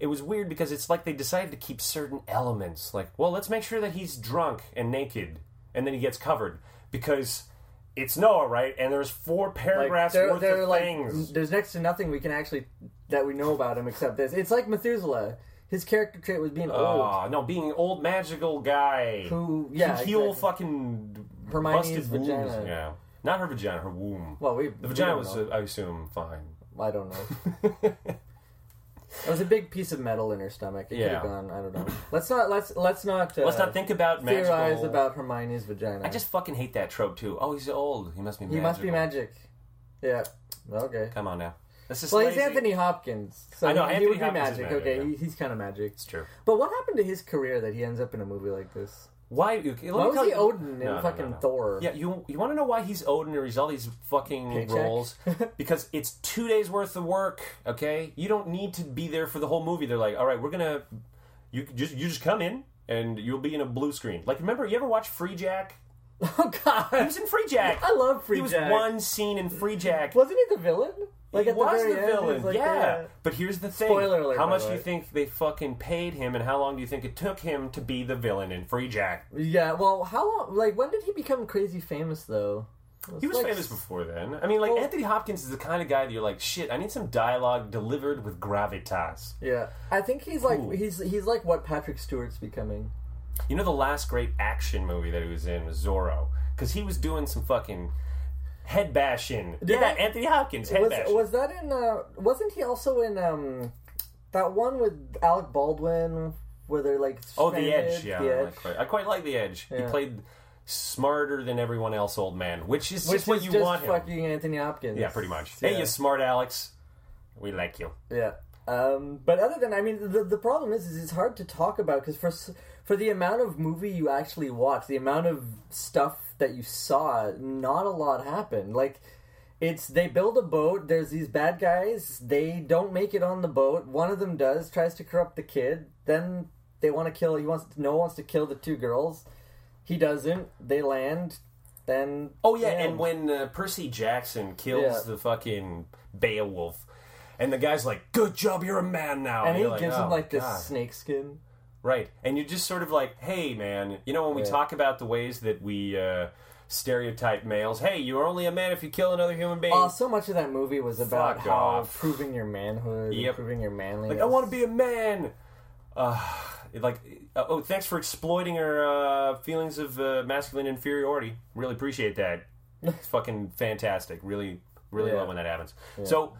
[SPEAKER 2] It was weird because it's like they decided to keep certain elements. Like, well, let's make sure that he's drunk and naked, and then he gets covered because it's Noah, right? And there's four
[SPEAKER 3] Like
[SPEAKER 2] paragraphs
[SPEAKER 3] there,
[SPEAKER 2] worth
[SPEAKER 3] there,
[SPEAKER 2] of
[SPEAKER 3] like
[SPEAKER 2] things.
[SPEAKER 3] there's next to nothing we can actually that we know about him except this. It's like Methuselah. His character trait was being old.
[SPEAKER 2] Oh no, being old magical guy
[SPEAKER 3] Who- yeah,
[SPEAKER 2] can heal
[SPEAKER 3] exactly.
[SPEAKER 2] fucking
[SPEAKER 3] Hermione's
[SPEAKER 2] busted
[SPEAKER 3] vagina.
[SPEAKER 2] Yeah, not her vagina, her womb.
[SPEAKER 3] Well, we
[SPEAKER 2] the vagina was,
[SPEAKER 3] know.
[SPEAKER 2] uh, I assume, fine.
[SPEAKER 3] I don't know. It was a big piece of metal in her stomach. It
[SPEAKER 2] Yeah.
[SPEAKER 3] gone. I don't know. Let's not. Let's let's not. Uh,
[SPEAKER 2] Let's not think about
[SPEAKER 3] theorize
[SPEAKER 2] magical.
[SPEAKER 3] about Hermione's vagina.
[SPEAKER 2] I just fucking hate that trope too. Oh, he's old. He must be.
[SPEAKER 3] he must be magic. Yeah. Okay.
[SPEAKER 2] Come on now. This is
[SPEAKER 3] Well, he's. Anthony Hopkins, so
[SPEAKER 2] I know,
[SPEAKER 3] he,
[SPEAKER 2] Anthony
[SPEAKER 3] he would be
[SPEAKER 2] Hopkins
[SPEAKER 3] magic.
[SPEAKER 2] magic,
[SPEAKER 3] okay,
[SPEAKER 2] yeah.
[SPEAKER 3] he, he's kind of magic.
[SPEAKER 2] It's true.
[SPEAKER 3] But what happened to his career that he ends up in a movie like this?
[SPEAKER 2] Why? okay, let me
[SPEAKER 3] Why was he
[SPEAKER 2] you-
[SPEAKER 3] Odin in
[SPEAKER 2] No, no,
[SPEAKER 3] fucking
[SPEAKER 2] no, no.
[SPEAKER 3] Thor?
[SPEAKER 2] Yeah, you you want to know why he's Odin or he's all these fucking
[SPEAKER 3] Paycheck?
[SPEAKER 2] roles? because it's two days worth of work. Okay, you don't need to be there for the whole movie. They're like, all right, we're gonna you just you just come in and you'll be in a blue screen. Like, remember you ever watch Free Jack?
[SPEAKER 3] Oh God, He
[SPEAKER 2] was in Free Jack.
[SPEAKER 3] I love Free Jack.
[SPEAKER 2] He was one scene in Free Jack.
[SPEAKER 3] Wasn't he the villain? Like
[SPEAKER 2] he
[SPEAKER 3] the
[SPEAKER 2] was
[SPEAKER 3] very
[SPEAKER 2] the villain,
[SPEAKER 3] was like,
[SPEAKER 2] yeah. But here's the thing:
[SPEAKER 3] Spoiler alert,
[SPEAKER 2] how much do you think they fucking paid him, and how long do you think it took him to be the villain in Free Jack?
[SPEAKER 3] Yeah. Well, how long? Like, when did he become crazy famous though?
[SPEAKER 2] He was
[SPEAKER 3] like-
[SPEAKER 2] famous before then. I mean, like
[SPEAKER 3] Well-
[SPEAKER 2] Anthony Hopkins is the kind of guy that you're like, shit. I need some dialogue delivered with gravitas.
[SPEAKER 3] Yeah, I think he's like
[SPEAKER 2] Cool.
[SPEAKER 3] he's he's like what Patrick Stewart's becoming.
[SPEAKER 2] You know, the last great action movie that he was in was Zorro, because he was doing some fucking head bashing.
[SPEAKER 3] Did
[SPEAKER 2] yeah,
[SPEAKER 3] I-
[SPEAKER 2] Anthony Hopkins head
[SPEAKER 3] Was
[SPEAKER 2] bashing.
[SPEAKER 3] was that in? Uh, wasn't he also in um that one with Alec Baldwin where they're like
[SPEAKER 2] oh, The? Edge. Yeah,
[SPEAKER 3] The
[SPEAKER 2] I,
[SPEAKER 3] Edge.
[SPEAKER 2] like quite, I quite like The Edge. He played smarter than everyone else, old man, which is
[SPEAKER 3] Which
[SPEAKER 2] just what
[SPEAKER 3] is
[SPEAKER 2] you
[SPEAKER 3] just
[SPEAKER 2] want him.
[SPEAKER 3] fucking Anthony Hopkins.
[SPEAKER 2] Yeah, pretty much.
[SPEAKER 3] Yeah.
[SPEAKER 2] Hey, you smart Alex. We like you.
[SPEAKER 3] Yeah. Um, but other than, I mean, the, the problem is, is it's hard to talk about because for for the amount of movie you actually watch, the amount of stuff that you saw, not a lot happened. Like, it's they build a boat. There's these bad guys. They don't make it on the boat. One of them does, tries to corrupt the kid. Then they want to kill. He wants Noah wants to kill the two girls. He doesn't. They land. Then
[SPEAKER 2] Oh yeah, and when uh, Percy Jackson kills
[SPEAKER 3] Yeah.
[SPEAKER 2] the fucking Beowulf, and the guy's like, "Good job, you're a man now,"
[SPEAKER 3] and he
[SPEAKER 2] you're
[SPEAKER 3] gives
[SPEAKER 2] "Oh,
[SPEAKER 3] him like this
[SPEAKER 2] God."
[SPEAKER 3] snake skin.
[SPEAKER 2] Right? And you're just sort of like, "Hey, man, you know when we
[SPEAKER 3] Yeah.
[SPEAKER 2] talk about the ways that we uh, stereotype males, hey, you're only a man if you kill another human being."
[SPEAKER 3] Oh, so much of that movie was about
[SPEAKER 2] Fuck
[SPEAKER 3] how
[SPEAKER 2] off.
[SPEAKER 3] proving your manhood,
[SPEAKER 2] Yep.
[SPEAKER 3] proving your manliness.
[SPEAKER 2] like, I want to be a man. Uh, like, uh, oh, thanks for exploiting our uh, feelings of uh, masculine inferiority. Really appreciate that. It's fucking fantastic. Really, really
[SPEAKER 3] Yeah.
[SPEAKER 2] love when that happens. So,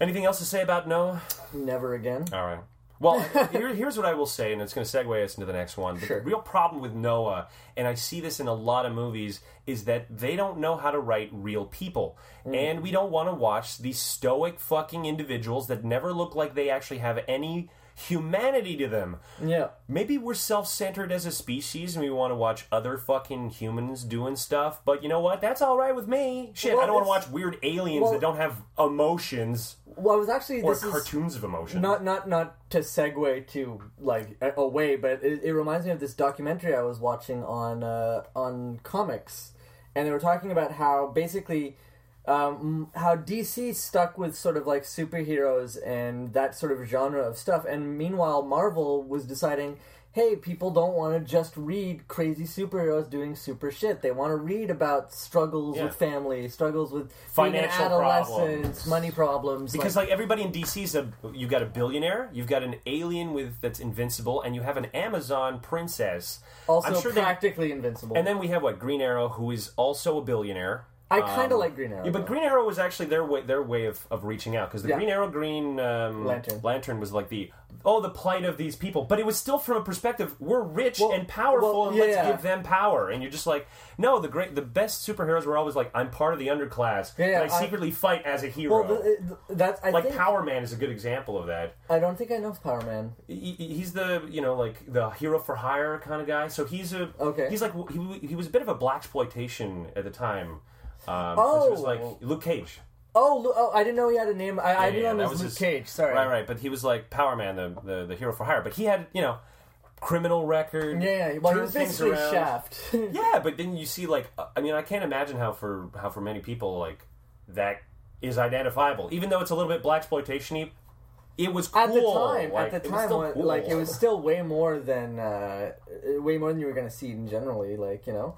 [SPEAKER 2] anything else to say about Noah?
[SPEAKER 3] never again.
[SPEAKER 2] All right. Well, here, here's what I will say, and it's going to segue us into the next one. The real problem with Noah, and I see this in a lot of movies, is that they don't know how to write real people.
[SPEAKER 3] Mm.
[SPEAKER 2] And we don't want to watch these stoic fucking individuals that never look like they actually have any humanity to them.
[SPEAKER 3] Yeah,
[SPEAKER 2] Maybe we're self centered as a species and we want to watch other fucking humans doing stuff, but you know what? That's alright with me. Shit,
[SPEAKER 3] Well,
[SPEAKER 2] I don't want to watch weird aliens
[SPEAKER 3] well-
[SPEAKER 2] that don't have emotions
[SPEAKER 3] well, I was actually
[SPEAKER 2] or
[SPEAKER 3] this is
[SPEAKER 2] cartoons of emotion.
[SPEAKER 3] not not not to segue to like away, but it, it reminds me of this documentary I was watching on uh, on comics, and they were talking about how basically. Um, how DC stuck with sort of like superheroes and that sort of genre of stuff, and meanwhile Marvel was deciding, hey, people don't want to just read crazy superheroes doing super shit. They want to read about struggles
[SPEAKER 2] Yeah.
[SPEAKER 3] with family, struggles with
[SPEAKER 2] Financial
[SPEAKER 3] adolescent,
[SPEAKER 2] problems.
[SPEAKER 3] money problems.
[SPEAKER 2] Because like everybody in DC's a you've got a billionaire, you've got an alien with that's invincible, and you have an Amazon princess.
[SPEAKER 3] also
[SPEAKER 2] I'm sure they-
[SPEAKER 3] practically invincible.
[SPEAKER 2] and then we have what Green Arrow, who is also a billionaire.
[SPEAKER 3] I kind of like Green Arrow.
[SPEAKER 2] Yeah, but
[SPEAKER 3] though.
[SPEAKER 2] Green Arrow was actually their way their way of, of reaching out because the
[SPEAKER 3] Yeah.
[SPEAKER 2] Green Arrow Green um,
[SPEAKER 3] Lantern.
[SPEAKER 2] was like the oh the plight of these people, but it was still from a perspective we're rich
[SPEAKER 3] Well-
[SPEAKER 2] and powerful
[SPEAKER 3] well,
[SPEAKER 2] and
[SPEAKER 3] yeah,
[SPEAKER 2] let's give them power. And you're just like no, the great the best superheroes were always like I'm part of the underclass, but I
[SPEAKER 3] I-
[SPEAKER 2] secretly fight as a hero.
[SPEAKER 3] well, that's I
[SPEAKER 2] like
[SPEAKER 3] think
[SPEAKER 2] Power Man is a good example of that.
[SPEAKER 3] I don't think I know Power Man.
[SPEAKER 2] He- He's the you know like the hero for hire kind of guy. So he's a
[SPEAKER 3] Okay.
[SPEAKER 2] He's like he, he was a bit of a black exploitation at the time. Um,
[SPEAKER 3] Oh.
[SPEAKER 2] was like Luke Cage.
[SPEAKER 3] Oh, oh, I didn't know he had a name. I, I
[SPEAKER 2] Yeah,
[SPEAKER 3] knew
[SPEAKER 2] yeah,
[SPEAKER 3] him as
[SPEAKER 2] was
[SPEAKER 3] Luke
[SPEAKER 2] his-
[SPEAKER 3] Cage. Sorry.
[SPEAKER 2] Right, right. But he was like Power Man, the, the, the hero for hire. But he had, you know, criminal record.
[SPEAKER 3] Yeah, yeah. Well, he was basically
[SPEAKER 2] around.
[SPEAKER 3] Shaft.
[SPEAKER 2] Yeah, but then you see like, uh, I mean, I can't imagine how for how for many people like that is identifiable, even though it's a little bit black exploitation It was cool.
[SPEAKER 3] At the time,
[SPEAKER 2] Like,
[SPEAKER 3] at the time, when-
[SPEAKER 2] cool.
[SPEAKER 3] like it was still way more than uh, way more than you were going to see in generally. Like you know,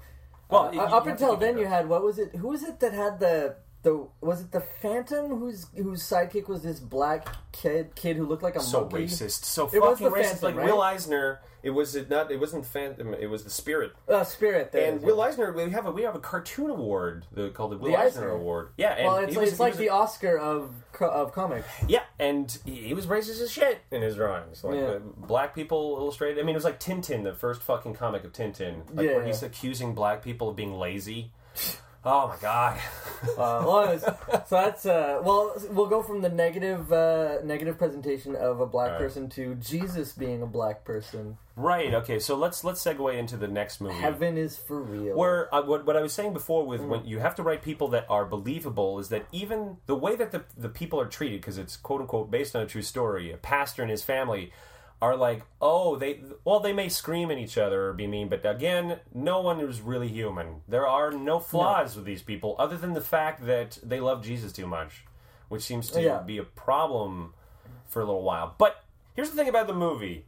[SPEAKER 2] Well,
[SPEAKER 3] Uh,
[SPEAKER 2] you- you
[SPEAKER 3] up
[SPEAKER 2] have
[SPEAKER 3] until then, you had what was it? Who was it that had the the was it the Phantom whose whose sidekick was this black kid kid who looked like a
[SPEAKER 2] so
[SPEAKER 3] monkey?
[SPEAKER 2] racist, so
[SPEAKER 3] It was
[SPEAKER 2] fucking
[SPEAKER 3] the
[SPEAKER 2] racist.
[SPEAKER 3] Phantom,
[SPEAKER 2] like
[SPEAKER 3] right?
[SPEAKER 2] Will Eisner, it was it not. It wasn't Phantom. It was the Spirit.
[SPEAKER 3] Uh, Spirit. There
[SPEAKER 2] And
[SPEAKER 3] is,
[SPEAKER 2] Will
[SPEAKER 3] yeah.
[SPEAKER 2] Eisner, we have a we have a cartoon award the, called the Will
[SPEAKER 3] The
[SPEAKER 2] Eisner,
[SPEAKER 3] Eisner.
[SPEAKER 2] Award. Yeah, and
[SPEAKER 3] Well, it's,
[SPEAKER 2] he was,
[SPEAKER 3] it's like the
[SPEAKER 2] a-
[SPEAKER 3] Oscar of of comics.
[SPEAKER 2] Yeah, and he he was racist as shit in his drawings. Like
[SPEAKER 3] Yeah.
[SPEAKER 2] uh, black people illustrated. I mean, it was like Tintin, the first fucking comic of Tintin, like
[SPEAKER 3] Yeah,
[SPEAKER 2] where he's accusing black people of being lazy. Oh my god.
[SPEAKER 3] Uh, well, anyways, so that's uh, well, we'll go from the negative uh, negative presentation of a black
[SPEAKER 2] Alright.
[SPEAKER 3] person to Jesus being a black person.
[SPEAKER 2] right. Okay. So let's let's segue into the next movie.
[SPEAKER 3] Heaven is for real.
[SPEAKER 2] Where uh, what, what I was saying before with
[SPEAKER 3] Mm.
[SPEAKER 2] when you have to write people that are believable is that even the way that the, the people are treated because it's quote unquote based on a true story a pastor and his family are like oh they well they may scream at each other or be mean but again no one is really human there are no flaws with these people other than the fact that they love Jesus too much which seems to
[SPEAKER 3] Yeah.
[SPEAKER 2] be a problem for a little while but here's the thing about the movie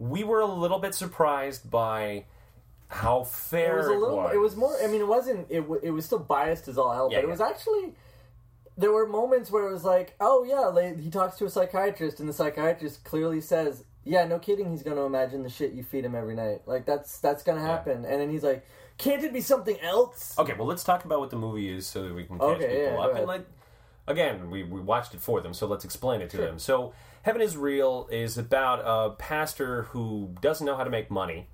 [SPEAKER 2] we were a little bit surprised by how fair
[SPEAKER 3] it was a little.
[SPEAKER 2] was.
[SPEAKER 3] It was more. I mean, it wasn't. It, w- it was still biased as all hell,
[SPEAKER 2] Yeah,
[SPEAKER 3] but it was actually. There were moments where it was like, oh yeah, like, he talks to a psychiatrist, and the psychiatrist clearly says, "Yeah, no kidding, he's to imagine the shit you feed him every night. Like that's that's to happen." And then he's like, "Can't it be something else?"
[SPEAKER 2] Okay, well, let's talk about what the movie is so that we can catch
[SPEAKER 3] Okay,
[SPEAKER 2] people
[SPEAKER 3] yeah, go
[SPEAKER 2] up.
[SPEAKER 3] ahead.
[SPEAKER 2] And like, again, we, we watched it for them, so let's explain it to them. So, Heaven is Real is about a pastor who doesn't know how to make money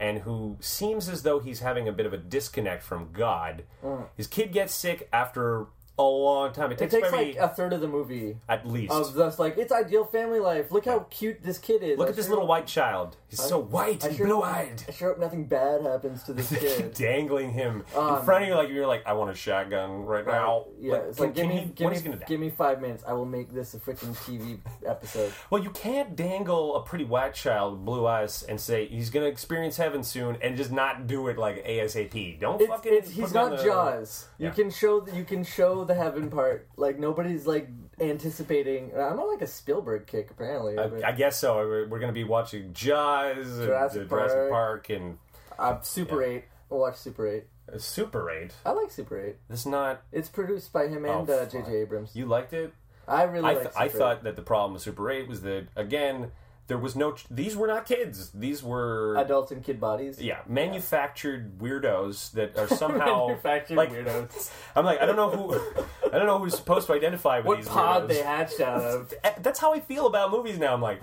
[SPEAKER 2] and who seems as though he's having a bit of a disconnect from God. Uh-huh. His kid gets sick after a long time. It
[SPEAKER 3] Mm. It
[SPEAKER 2] takes,
[SPEAKER 3] takes like a third of the movie
[SPEAKER 2] at least.
[SPEAKER 3] of just like it's ideal family life. Look how cute this kid is.
[SPEAKER 2] Look
[SPEAKER 3] I
[SPEAKER 2] at this
[SPEAKER 3] sure
[SPEAKER 2] little white child. He's so white
[SPEAKER 3] I
[SPEAKER 2] and
[SPEAKER 3] sure,
[SPEAKER 2] blue-eyed.
[SPEAKER 3] I sure hope nothing bad happens to this kid.
[SPEAKER 2] Dangling him in
[SPEAKER 3] Um,
[SPEAKER 2] front of you, like you're like, I want a shotgun right now.
[SPEAKER 3] Yeah, it's like, give me, give me,
[SPEAKER 2] gonna
[SPEAKER 3] give me five minutes. I will make this a freaking TV episode.
[SPEAKER 2] Well, you can't dangle a pretty white child with blue eyes and say he's going to experience heaven soon and just not do it like ASAP. Don't
[SPEAKER 3] It's,
[SPEAKER 2] fucking.
[SPEAKER 3] it's, he's not
[SPEAKER 2] the-
[SPEAKER 3] Jaws. You can show you can show the heaven part. Like nobody's like anticipating. I'm on like a Spielberg kick apparently. but
[SPEAKER 2] I, I guess so. We're, we're going to be watching Jaws, and
[SPEAKER 3] Jurassic
[SPEAKER 2] uh, Jurassic
[SPEAKER 3] Park.
[SPEAKER 2] Park, and
[SPEAKER 3] uh, Super
[SPEAKER 2] Yeah.
[SPEAKER 3] Eight. We'll watch Super Eight.
[SPEAKER 2] uh, Super 8.
[SPEAKER 3] I like Super Eight.
[SPEAKER 2] It's not.
[SPEAKER 3] It's produced by him and
[SPEAKER 2] Oh,
[SPEAKER 3] uh. J.J. Abrams.
[SPEAKER 2] You liked it?
[SPEAKER 3] I really
[SPEAKER 2] I, th- I thought that the problem with Super 8 was that, again, there was no. Ch- these were not kids. These were.
[SPEAKER 3] adults and kid bodies.
[SPEAKER 2] yeah, manufactured weirdos that are somehow
[SPEAKER 3] Manufactured
[SPEAKER 2] like,
[SPEAKER 3] weirdos.
[SPEAKER 2] I'm like, I don't know who, I don't know who's supposed to identify with
[SPEAKER 3] What
[SPEAKER 2] these
[SPEAKER 3] pod
[SPEAKER 2] weirdos.
[SPEAKER 3] they hatched out of?
[SPEAKER 2] Eh, that's how I feel about movies now. I'm like,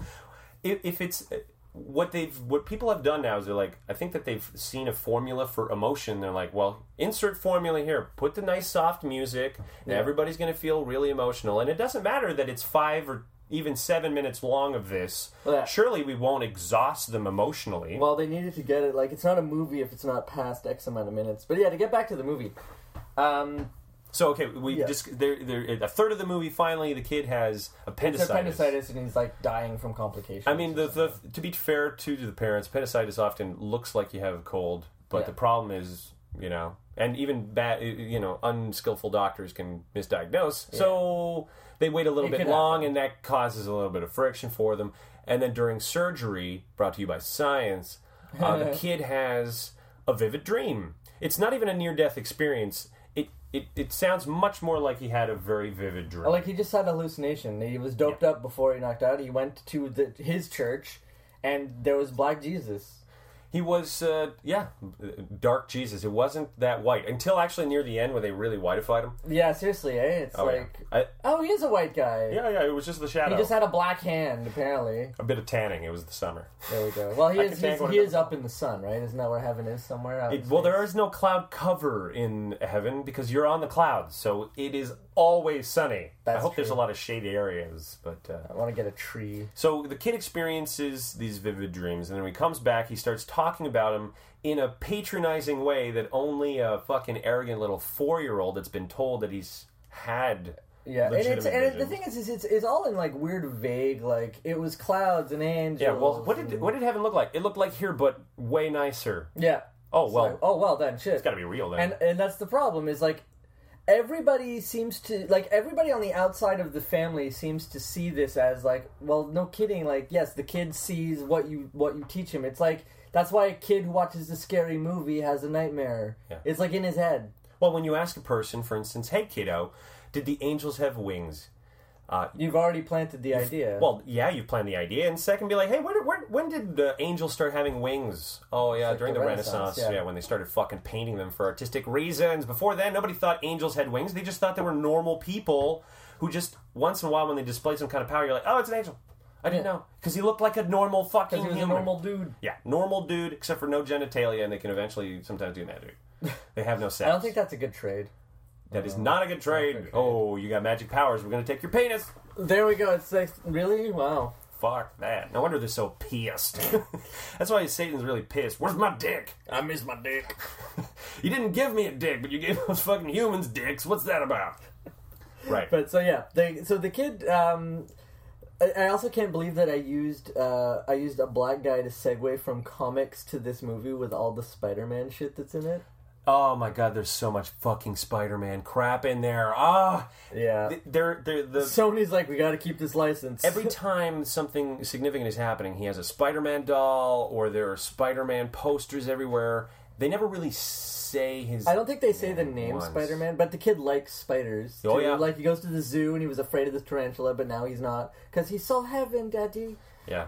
[SPEAKER 2] if, if it's eh, what they've, what people have done now is they're like, I think that they've seen a formula for emotion. They're like, well, insert formula here, put the nice soft music, and everybody's going to feel really emotional. And it doesn't matter that it's five or even seven minutes long of this.
[SPEAKER 3] Yeah.
[SPEAKER 2] Surely we won't exhaust them emotionally.
[SPEAKER 3] Well, they needed to get it. Like, it's not a movie if it's not past X amount of minutes. But yeah, to get back to the movie, um,
[SPEAKER 2] so okay, we
[SPEAKER 3] Yeah.
[SPEAKER 2] just there, there. A third of the movie, finally, the kid has appendicitis.
[SPEAKER 3] appendicitis, and he's like dying from complications.
[SPEAKER 2] I mean, the, the to be fair to the parents, appendicitis often looks like you have a cold, but
[SPEAKER 3] Yeah.
[SPEAKER 2] the problem is, you know, and even bad, you know, unskillful doctors can misdiagnose. So they wait a little
[SPEAKER 3] It
[SPEAKER 2] bit long,
[SPEAKER 3] happen.
[SPEAKER 2] and that causes a little bit of friction for them. And then during surgery, brought to you by science, uh, the kid has a vivid dream. It's not even a near-death experience. It, it it sounds much more like he had a very vivid dream.
[SPEAKER 3] like he just had a hallucination. He was doped up before he knocked out. He went to the, his church, and there was Black Jesus.
[SPEAKER 2] He was, uh, yeah, dark Jesus. It wasn't that white until actually near the end where they really whitified him.
[SPEAKER 3] Yeah, seriously, eh? It's
[SPEAKER 2] Oh,
[SPEAKER 3] like,
[SPEAKER 2] yeah. I,
[SPEAKER 3] oh, he is a white guy.
[SPEAKER 2] yeah, yeah. It was just the shadow.
[SPEAKER 3] He just had a black hand, apparently.
[SPEAKER 2] a bit of tanning. It was the summer.
[SPEAKER 3] There we go. Well, he
[SPEAKER 2] I
[SPEAKER 3] is
[SPEAKER 2] can
[SPEAKER 3] he's,
[SPEAKER 2] one
[SPEAKER 3] he
[SPEAKER 2] of
[SPEAKER 3] is
[SPEAKER 2] those.
[SPEAKER 3] up in the sun, right? Isn't that where heaven is somewhere? Out in
[SPEAKER 2] It, well,
[SPEAKER 3] space?
[SPEAKER 2] there is no cloud cover in heaven because you're on the clouds, so it is always sunny. I
[SPEAKER 3] That's
[SPEAKER 2] hope there's a lot of shady areas, but uh,
[SPEAKER 3] I want to get a tree.
[SPEAKER 2] So the kid experiences these vivid dreams, and then when he comes back, he starts talking about them in a patronizing way that only a fucking arrogant little four-year-old that's been told that he's had.
[SPEAKER 3] Yeah, and it's and it, the thing is, is it's, it's all in like weird, vague. Like it was clouds and angels.
[SPEAKER 2] Yeah, well, what did what did heaven look like? It looked like here, but way nicer.
[SPEAKER 3] Yeah.
[SPEAKER 2] Oh well,
[SPEAKER 3] oh well, then shit.
[SPEAKER 2] it's got to be real then.
[SPEAKER 3] and and that's the problem is like everybody seems to like everybody on the outside of the family seems to see this as like well no kidding like yes the kid sees what you what you teach him. It's like that's why a kid who watches a scary movie has a nightmare.
[SPEAKER 2] Yeah.
[SPEAKER 3] it's like in his head.
[SPEAKER 2] Well, when you ask a person, for instance, "Hey, kiddo, did the angels have wings?"
[SPEAKER 3] Uh, you've already planted the idea.
[SPEAKER 2] Well, yeah, you plan the idea, and second, be like, hey, where, when, when did uh, angels start having wings? Oh, yeah,
[SPEAKER 3] like
[SPEAKER 2] during
[SPEAKER 3] the
[SPEAKER 2] the,
[SPEAKER 3] Renaissance,
[SPEAKER 2] Renaissance.
[SPEAKER 3] yeah.
[SPEAKER 2] yeah. when they started fucking painting them for artistic reasons. Before then, nobody thought angels had wings. They just thought they were normal people who just once in a while, when they displayed some kind of power, you're like, oh, it's an angel. I didn't
[SPEAKER 3] Yeah.
[SPEAKER 2] know because he looked like a normal fucking
[SPEAKER 3] he was a
[SPEAKER 2] human.
[SPEAKER 3] normal dude
[SPEAKER 2] yeah, normal dude, except for no genitalia, and they can eventually sometimes do magic. They have no sex.
[SPEAKER 3] i don't think that's a good trade
[SPEAKER 2] that is not a good trade.
[SPEAKER 3] trade.
[SPEAKER 2] Oh, you got magic powers. We're gonna take your penis.
[SPEAKER 3] there we go it's like really wow
[SPEAKER 2] Fuck that. No wonder they're so pissed. That's why Satan's really pissed. Where's my dick?
[SPEAKER 3] i miss my dick
[SPEAKER 2] You didn't give me a dick, but you gave those fucking humans dicks. What's that about? Right.
[SPEAKER 3] But so yeah, they so the kid. Um, I, I also can't believe that I used uh, I used a black guy to segue from comics to this movie with all the Spider-Man shit that's in it.
[SPEAKER 2] Oh my god, there's so much fucking Spider-Man crap in there. Ah,
[SPEAKER 3] Yeah.
[SPEAKER 2] they're they're the.
[SPEAKER 3] Sony's like, we got to keep this license.
[SPEAKER 2] Every time something significant is happening, he has a Spider-Man doll, or there are Spider-Man posters everywhere. They never really say his.
[SPEAKER 3] I don't think they say the name
[SPEAKER 2] once.
[SPEAKER 3] Spider-Man, but the kid likes spiders.
[SPEAKER 2] Oh, yeah.
[SPEAKER 3] Like he goes to the zoo and he was afraid of the tarantula, but now he's not because he saw heaven, Daddy.
[SPEAKER 2] Yeah.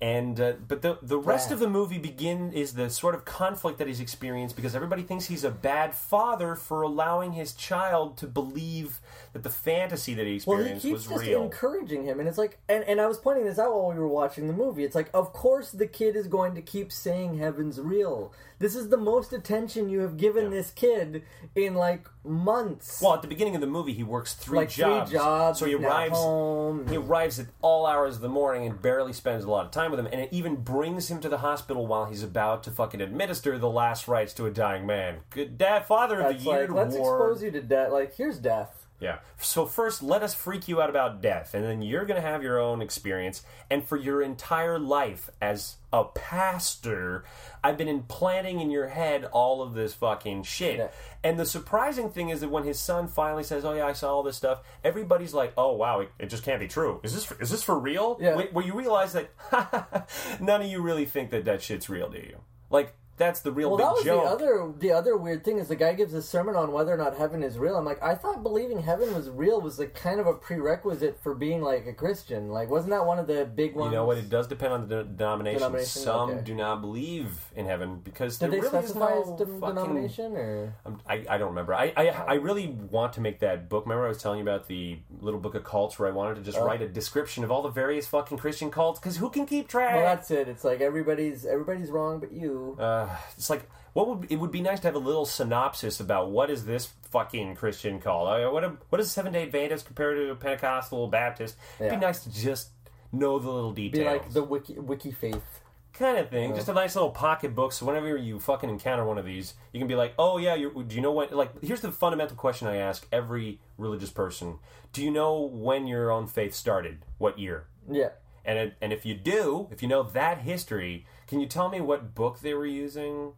[SPEAKER 2] And uh, but the the rest
[SPEAKER 3] Yeah.
[SPEAKER 2] of the movie begin is the sort of conflict that he's experienced because everybody thinks he's a bad father for allowing his child to believe that the fantasy that he experienced
[SPEAKER 3] Well, he keeps
[SPEAKER 2] was
[SPEAKER 3] just
[SPEAKER 2] real.
[SPEAKER 3] encouraging him, and it's like, and, and I was pointing this out while we were watching the movie. It's like, of course, the kid is going to keep saying heaven's real. This is the most attention you have given this kid in like months.
[SPEAKER 2] well, at the beginning of the movie, he works three
[SPEAKER 3] like
[SPEAKER 2] jobs.
[SPEAKER 3] three jobs.
[SPEAKER 2] so he arrives.
[SPEAKER 3] home.
[SPEAKER 2] He arrives at all hours of the morning and barely spends a lot of time with him, and it even brings him to the hospital while he's about to fucking administer the last rites to a dying man. Good dad, father of
[SPEAKER 3] That's
[SPEAKER 2] the year.
[SPEAKER 3] like, let's
[SPEAKER 2] award.
[SPEAKER 3] expose you to death. Like, here's death.
[SPEAKER 2] Yeah. So first, let us freak you out about death, and then you're going to have your own experience. And for your entire life as a pastor, I've been implanting in your head all of this fucking shit.
[SPEAKER 3] Yeah.
[SPEAKER 2] And the surprising thing is that when his son finally says, "Oh yeah, I saw all this stuff," everybody's like, "Oh wow, it, it just can't be true. Is this is this for real?"
[SPEAKER 3] Yeah.
[SPEAKER 2] Where, where you realize that none of you really think that that shit's real, do you? Like that's the real
[SPEAKER 3] Well,
[SPEAKER 2] big
[SPEAKER 3] that was
[SPEAKER 2] joke.
[SPEAKER 3] the other the other weird thing is the guy gives a sermon on whether or not heaven is real. I'm like, I thought believing heaven was real was like kind of a prerequisite for being like a Christian. Like, wasn't that one of the big ones?
[SPEAKER 2] You know what? It does depend on the de- denomination.
[SPEAKER 3] Denomination,
[SPEAKER 2] Some
[SPEAKER 3] okay.
[SPEAKER 2] do not believe in heaven because
[SPEAKER 3] Did they
[SPEAKER 2] really
[SPEAKER 3] specify
[SPEAKER 2] no
[SPEAKER 3] de-
[SPEAKER 2] fucking-
[SPEAKER 3] denomination or?
[SPEAKER 2] I'm- I, I don't remember. I, I I really want to make that book. Remember, I was telling you about the little book of cults where I wanted to just
[SPEAKER 3] Oh.
[SPEAKER 2] write a description of all the various fucking Christian cults because who can keep track?
[SPEAKER 3] Well, that's it. It's like everybody's everybody's wrong but you.
[SPEAKER 2] uh, it's like what would it would be nice to have a little synopsis about what is this fucking Christian called? Uh, what a, what is Seven Day Adventist compared to a Pentecostal Baptist? It'd
[SPEAKER 3] Yeah.
[SPEAKER 2] be nice to just know the little
[SPEAKER 3] Be
[SPEAKER 2] details.
[SPEAKER 3] like the wiki wiki faith.
[SPEAKER 2] kind of thing. Just a nice little pocket book. So whenever you fucking encounter one of these, you can be like, "Oh yeah, you do you know what?" Like, here's the fundamental question I ask every religious person: Do you know when your own faith started? What year?
[SPEAKER 3] Yeah.
[SPEAKER 2] And it, and if you do, if you know that history, can you tell me what book they were using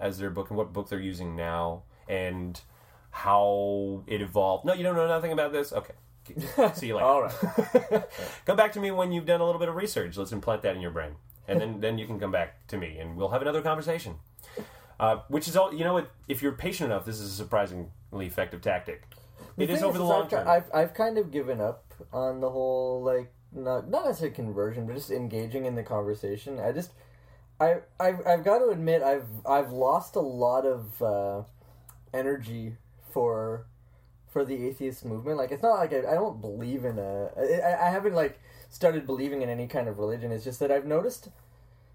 [SPEAKER 2] as their book and what book they're using now and how it evolved? No, you don't know nothing about this. Okay. See you later.
[SPEAKER 3] All right.
[SPEAKER 2] Come back to me when you've done a little bit of research. Let's implant that in your brain, and then then you can come back to me, and we'll have another conversation. Uh, which is all you know. What if you're patient enough, this is a surprisingly effective tactic. It is over the
[SPEAKER 3] is,
[SPEAKER 2] long
[SPEAKER 3] I've,
[SPEAKER 2] term.
[SPEAKER 3] I've I've kind of given up on the whole like not not necessarily conversion, but just engaging in the conversation. I just I I've, I've got to admit I've I've lost a lot of uh, energy for for the atheist movement. Like it's not like I, I don't believe in a I, I haven't like started believing in any kind of religion. It's just that I've noticed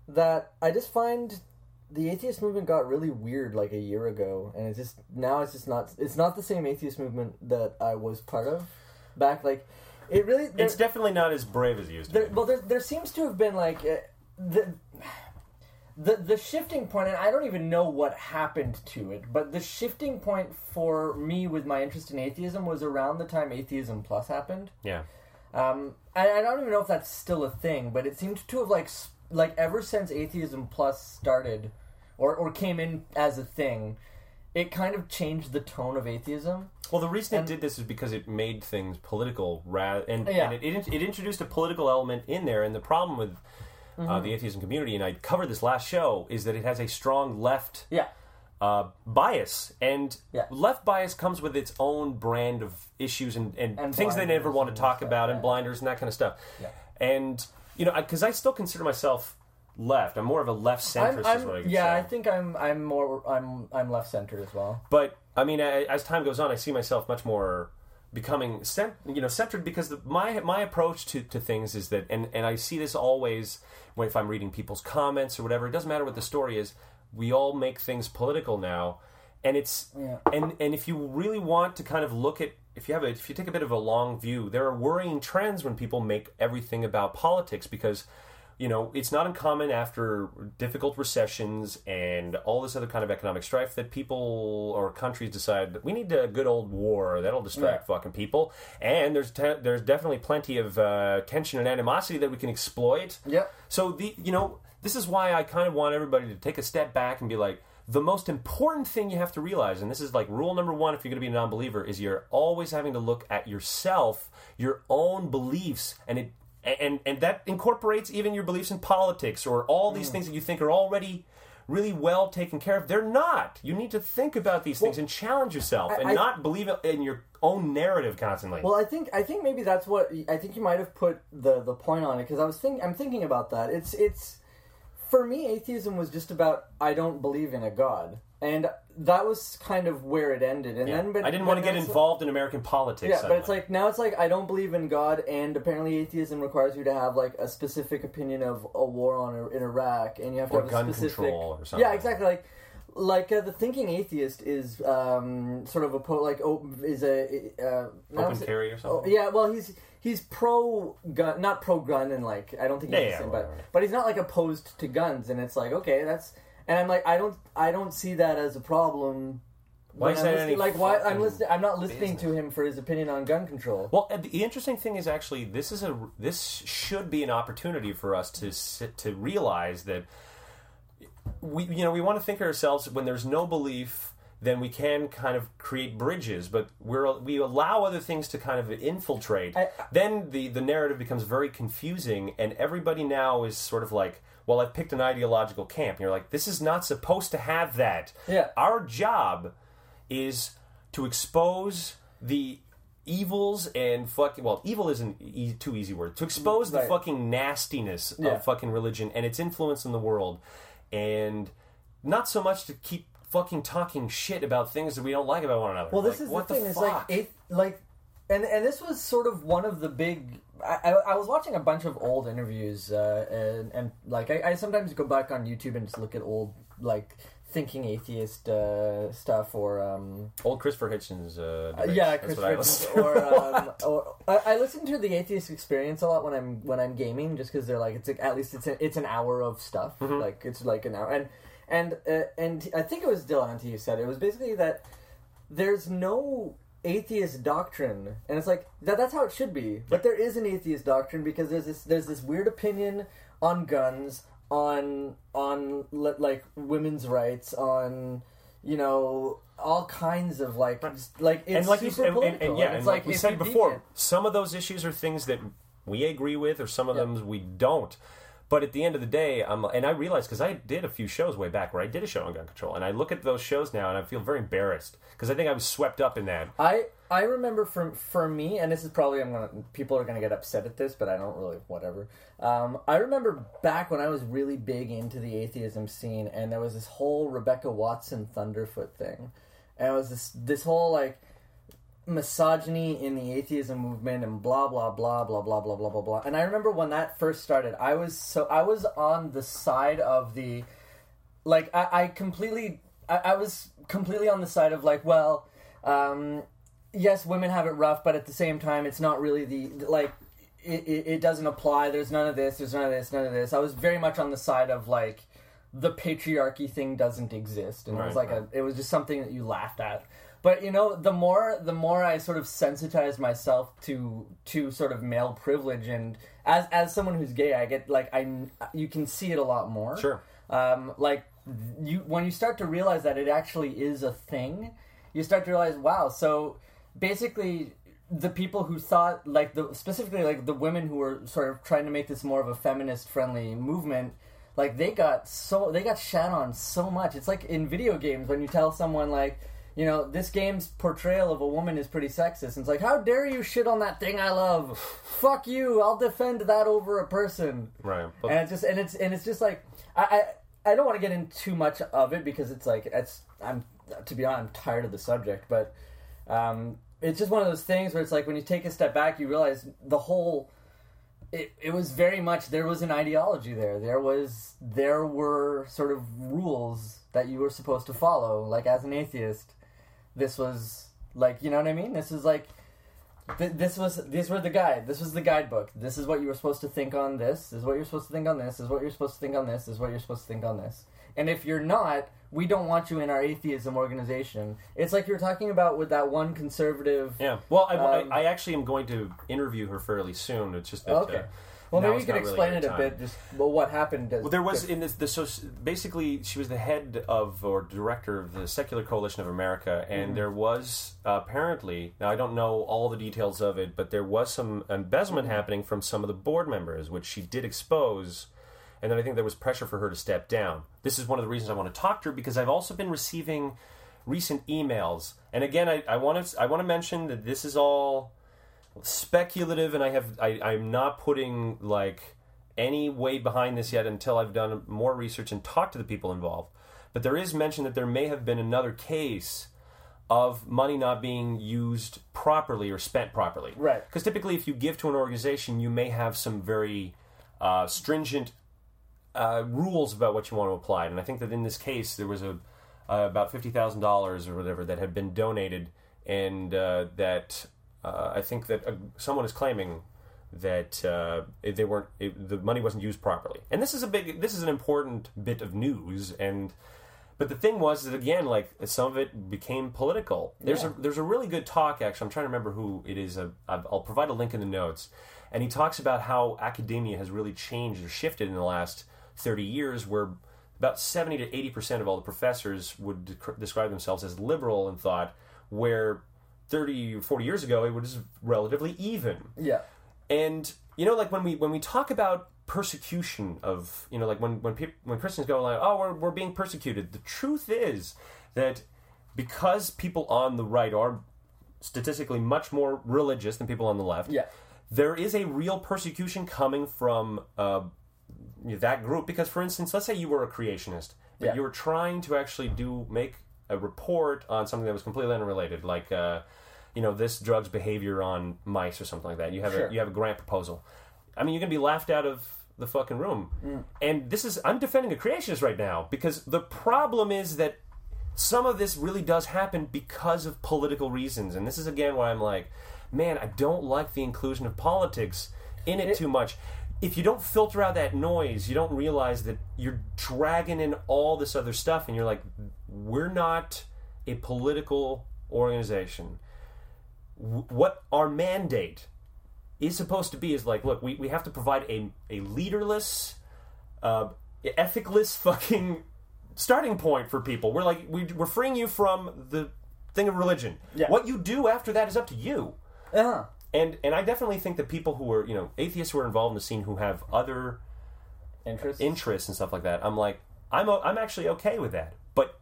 [SPEAKER 3] that I just find the atheist movement got really weird like a year ago, and it's just now it's just not it's not the same atheist movement that I was part of back like. It really there-
[SPEAKER 2] It's definitely not as brave as it used to
[SPEAKER 3] there,
[SPEAKER 2] be.
[SPEAKER 3] well, there, there seems to have been like uh, the the the shifting point, and I don't even know what happened to it, but the shifting point for me with my interest in atheism was around the time Atheism Plus happened.
[SPEAKER 2] Yeah.
[SPEAKER 3] Um, I, I don't even know if that's still a thing, but it seemed to have like like ever since Atheism Plus started, or or came in as a thing, it kind of changed the tone of atheism.
[SPEAKER 2] Well, the reason
[SPEAKER 3] And-
[SPEAKER 2] it did this is because it made things political, rather, and,
[SPEAKER 3] Yeah.
[SPEAKER 2] and it, it it introduced a political element in there. And the problem with
[SPEAKER 3] Mm-hmm.
[SPEAKER 2] uh, the atheism community, and I covered this last show, is that it has a strong left
[SPEAKER 3] Yeah,
[SPEAKER 2] uh, bias, and
[SPEAKER 3] Yeah.
[SPEAKER 2] left bias comes with its own brand of issues and, and,
[SPEAKER 3] And
[SPEAKER 2] things they never want to talk about,
[SPEAKER 3] yeah.
[SPEAKER 2] and blinders and that kind of stuff.
[SPEAKER 3] Yeah.
[SPEAKER 2] And you know, because I, still consider myself left. I'm more of a left centrist,
[SPEAKER 3] I'm,
[SPEAKER 2] is what I
[SPEAKER 3] I'm,
[SPEAKER 2] could
[SPEAKER 3] yeah,
[SPEAKER 2] say.
[SPEAKER 3] I think I'm I'm more I'm I'm left centered as well.
[SPEAKER 2] But I mean, I, as time goes on, I see myself much more becoming cent- you know centered because the, my my approach to, to things is that, and and I see this always when if I'm reading people's comments or whatever. It doesn't matter what the story is. We all make things political now, and it's
[SPEAKER 3] Yeah.
[SPEAKER 2] and and if you really want to kind of look at if you have a, if you take a bit of a long view, there are worrying trends when people make everything about politics because you know, it's not uncommon after difficult recessions and all this other kind of economic strife that people or countries decide that we need a good old war that'll distract
[SPEAKER 3] Yeah.
[SPEAKER 2] fucking people. And there's te- there's definitely plenty of uh, tension and animosity that we can exploit.
[SPEAKER 3] Yep.
[SPEAKER 2] So the you know this is why I kind of want everybody to take a step back and be like. The most important thing you have to realize, and this is like rule number one if you're going to be a non believer, is you're always having to look at yourself, your own beliefs, and it and and that incorporates even your beliefs in politics or all
[SPEAKER 3] Mm.
[SPEAKER 2] these things that you think are already really well taken care of. They're not. You need to think about these things and challenge yourself, and
[SPEAKER 3] I-
[SPEAKER 2] not believe in your own narrative constantly.
[SPEAKER 3] Well, I think I think maybe that's what I think you might have put the the point on it because I was think I'm thinking about that. It's it's for me atheism was just about I don't believe in a god, and that was kind of where it ended. And
[SPEAKER 2] Yeah.
[SPEAKER 3] then, but
[SPEAKER 2] I didn't want to get involved in American politics.
[SPEAKER 3] Yeah, but it's like now it's like I don't believe in God, and apparently atheism requires you to have like a specific opinion of a war on in Iraq, and you have to
[SPEAKER 2] Or
[SPEAKER 3] have
[SPEAKER 2] gun
[SPEAKER 3] a specific
[SPEAKER 2] control or something.
[SPEAKER 3] Yeah, exactly. Like like uh, the thinking atheist is um, sort of a po- like oh, is a uh,
[SPEAKER 2] open carry or
[SPEAKER 3] Oh,
[SPEAKER 2] something.
[SPEAKER 3] yeah, well, he's he's pro gun, not pro gun, and like I don't think he's
[SPEAKER 2] Yeah,
[SPEAKER 3] the
[SPEAKER 2] yeah,
[SPEAKER 3] but but he's not like opposed to guns, and it's like okay, that's and I'm like I don't I don't see that as a problem.
[SPEAKER 2] Why is that any
[SPEAKER 3] like why I'm listening? I'm not listening to him for his opinion on gun control.
[SPEAKER 2] Well, the interesting thing is actually this is a this should be an opportunity for us to sit, to realize that we you know we want to think of ourselves when there's no belief then we can kind of create bridges but we're we allow other things to kind of infiltrate
[SPEAKER 3] I-
[SPEAKER 2] then the the narrative becomes very confusing and everybody now is sort of like well I've picked an ideological camp and you're like this is not supposed to have that
[SPEAKER 3] Yeah.
[SPEAKER 2] our job is to expose the evils and fucking well evil isn't e- too easy word to expose the
[SPEAKER 3] Right.
[SPEAKER 2] fucking nastiness
[SPEAKER 3] Yeah.
[SPEAKER 2] of fucking religion and its influence in the world and not so much to keep fucking talking shit about things that we don't like about one another
[SPEAKER 3] Well, this
[SPEAKER 2] Like,
[SPEAKER 3] is
[SPEAKER 2] what
[SPEAKER 3] the thing. It's
[SPEAKER 2] fuck?
[SPEAKER 3] like it, like, and and this was sort of one of the big. I, I, was watching a bunch of old interviews, uh, and and like I, I sometimes go back on YouTube and just look at old like thinking atheist uh, stuff or um,
[SPEAKER 2] old Christopher Hitchens uh,
[SPEAKER 3] uh, yeah,
[SPEAKER 2] Christopher
[SPEAKER 3] Chris
[SPEAKER 2] what I
[SPEAKER 3] Richards,
[SPEAKER 2] listen to.
[SPEAKER 3] or um, or I, I listen to the Atheist Experience a lot when I'm when I'm gaming, just because they're like it's like, at least it's a, it's an hour of stuff,
[SPEAKER 2] Mm-hmm.
[SPEAKER 3] like it's like an hour, and and uh, and I think it was Delante who said it, it was basically that there's no atheist doctrine, and it's like that that's how it should be, but there is an atheist doctrine because there's this there's this weird opinion on guns, on on li- like women's rights, on you know all kinds of like like it's
[SPEAKER 2] and like
[SPEAKER 3] super
[SPEAKER 2] you said, and, and,
[SPEAKER 3] political.
[SPEAKER 2] and yeah,
[SPEAKER 3] and it's
[SPEAKER 2] like, we said before, some of those issues are things that we agree with, or some of
[SPEAKER 3] Yeah.
[SPEAKER 2] them we don't. But at the end of the day, I'm, and I realized because I did a few shows way back where I did a show on gun control, and I look at those shows now and I feel very embarrassed because I think I was swept up in that.
[SPEAKER 3] I I remember for for me, and this is probably I'm gonna people are gonna get upset at this, but I don't really whatever. Um, I remember back when I was really big into the atheism scene, and there was this whole Rebecca Watson Thunderfoot thing, and it was this this whole like misogyny in the atheism movement and blah blah blah blah blah blah blah blah blah. And I remember when that first started, I was so I was on the side of the like I, I completely I, I was completely on the side of like well um, yes women have it rough but at the same time it's not really the like it, it, it doesn't apply. There's none of this there's none of this none of this. I was very much on the side of like the patriarchy thing doesn't exist. And it was
[SPEAKER 2] Right,
[SPEAKER 3] like a it was just something that you laughed at but you know the more the more i sort of sensitized myself to to sort of male privilege and as as someone who's gay i get like i you can see it a lot more
[SPEAKER 2] Sure.
[SPEAKER 3] um, like you when you start to realize that it actually is a thing you start to realize wow so basically the people who thought like the specifically like the women who were sort of trying to make this more of a feminist friendly movement like they got so they got shat on so much it's like in video games when you tell someone like you know this game's portrayal of a woman is pretty sexist and it's like how dare you shit on that thing i love fuck you i'll defend that over a person
[SPEAKER 2] Right. But-
[SPEAKER 3] and it's just and it's and it's just like I I, I don't want to get into too much of it because it's like it's I'm to be honest I'm tired of the subject, but um, it's just one of those things where it's like when you take a step back, you realize the whole. It, it was very much there was an ideology there. There was there were sort of rules that you were supposed to follow. Like as an atheist, this was like you know what I mean. This is like Th- this was these were the guide. This was the guidebook. This is what you were supposed to think on this. This is what you're supposed to think on this. This is what you're supposed to think on this. This is what you're supposed to think on this. And if you're not, we don't want you in our atheism organization. It's like you were talking about with that one conservative.
[SPEAKER 2] yeah. Well, I,
[SPEAKER 3] Um,
[SPEAKER 2] I, I actually am going to interview her fairly soon. It's just that.
[SPEAKER 3] Oh, okay.
[SPEAKER 2] Uh,
[SPEAKER 3] Well, maybe you
[SPEAKER 2] is
[SPEAKER 3] could
[SPEAKER 2] really
[SPEAKER 3] explain it a bit. Just well, what happened.
[SPEAKER 2] Well, there was in this the so basically she was the head of or director of the Secular Coalition of America, and
[SPEAKER 3] Mm-hmm.
[SPEAKER 2] there was uh, apparently now I don't know all the details of it, but there was some embezzlement
[SPEAKER 3] Mm-hmm.
[SPEAKER 2] happening from some of the board members, which she did expose. And then I think there was pressure for her to step down. This is one of the reasons I want to talk to her because I've also been receiving recent emails, and again I, I want to I want to mention that this is all speculative, and I have I, I'm not putting like any weight behind this yet until I've done more research and talked to the people involved. But there is mention that there may have been another case of money not being used properly or spent properly.
[SPEAKER 3] Right.
[SPEAKER 2] Because typically, if you give to an organization, you may have some very uh, stringent uh, rules about what you want to apply. And I think that in this case, there was a uh, about fifty thousand dollars or whatever that had been donated, and uh, that uh, I think that uh, someone is claiming that uh, they weren't it, the money wasn't used properly. And this is a big, this is an important bit of news. And but the thing was that again, like some of it became political. There's
[SPEAKER 3] Yeah.
[SPEAKER 2] a there's a really good talk actually. I'm trying to remember who it is. Uh, I'll provide a link in the notes. And he talks about how academia has really changed or shifted in the last 30 years, where about 70 to 80 percent of all the professors would dec- describe themselves as liberal in thought, where 30 or 40 years ago it was relatively even.
[SPEAKER 3] Yeah.
[SPEAKER 2] And you know, like when we when we talk about persecution of you know, like when when peop when Christians go like, oh, we're we're being persecuted. The truth is that because people on the right are statistically much more religious than people on the left,
[SPEAKER 3] Yeah.
[SPEAKER 2] there is a real persecution coming from uh, that group. Because, for instance, let's say you were a creationist, but
[SPEAKER 3] Yeah.
[SPEAKER 2] you were trying to actually do make a report on something that was completely unrelated, like uh, you know this drug's behavior on mice or something like that. You have
[SPEAKER 3] Sure.
[SPEAKER 2] a you have a grant proposal. I mean, you're gonna be laughed out of the fucking room.
[SPEAKER 3] Mm.
[SPEAKER 2] And this is I'm defending a creationist right now because the problem is that some of this really does happen because of political reasons. And this is again why I'm like, man, I don't like the inclusion of politics in it, too much. If you don't filter out that noise, you don't realize that you're dragging in all this other stuff, and you're like, we're not a political organization. W- What our mandate is supposed to be is like, look, we, we have to provide a, a leaderless, uh, ethicless fucking starting point for people. We're like, we, we're freeing you from the thing of religion.
[SPEAKER 3] Yeah.
[SPEAKER 2] What you do after that is up to you.
[SPEAKER 3] Uh-huh.
[SPEAKER 2] And and I definitely think that people who are you know atheists who are involved in the scene who have other
[SPEAKER 3] interests
[SPEAKER 2] interests and stuff like that, I'm like, I'm I'm actually okay with that.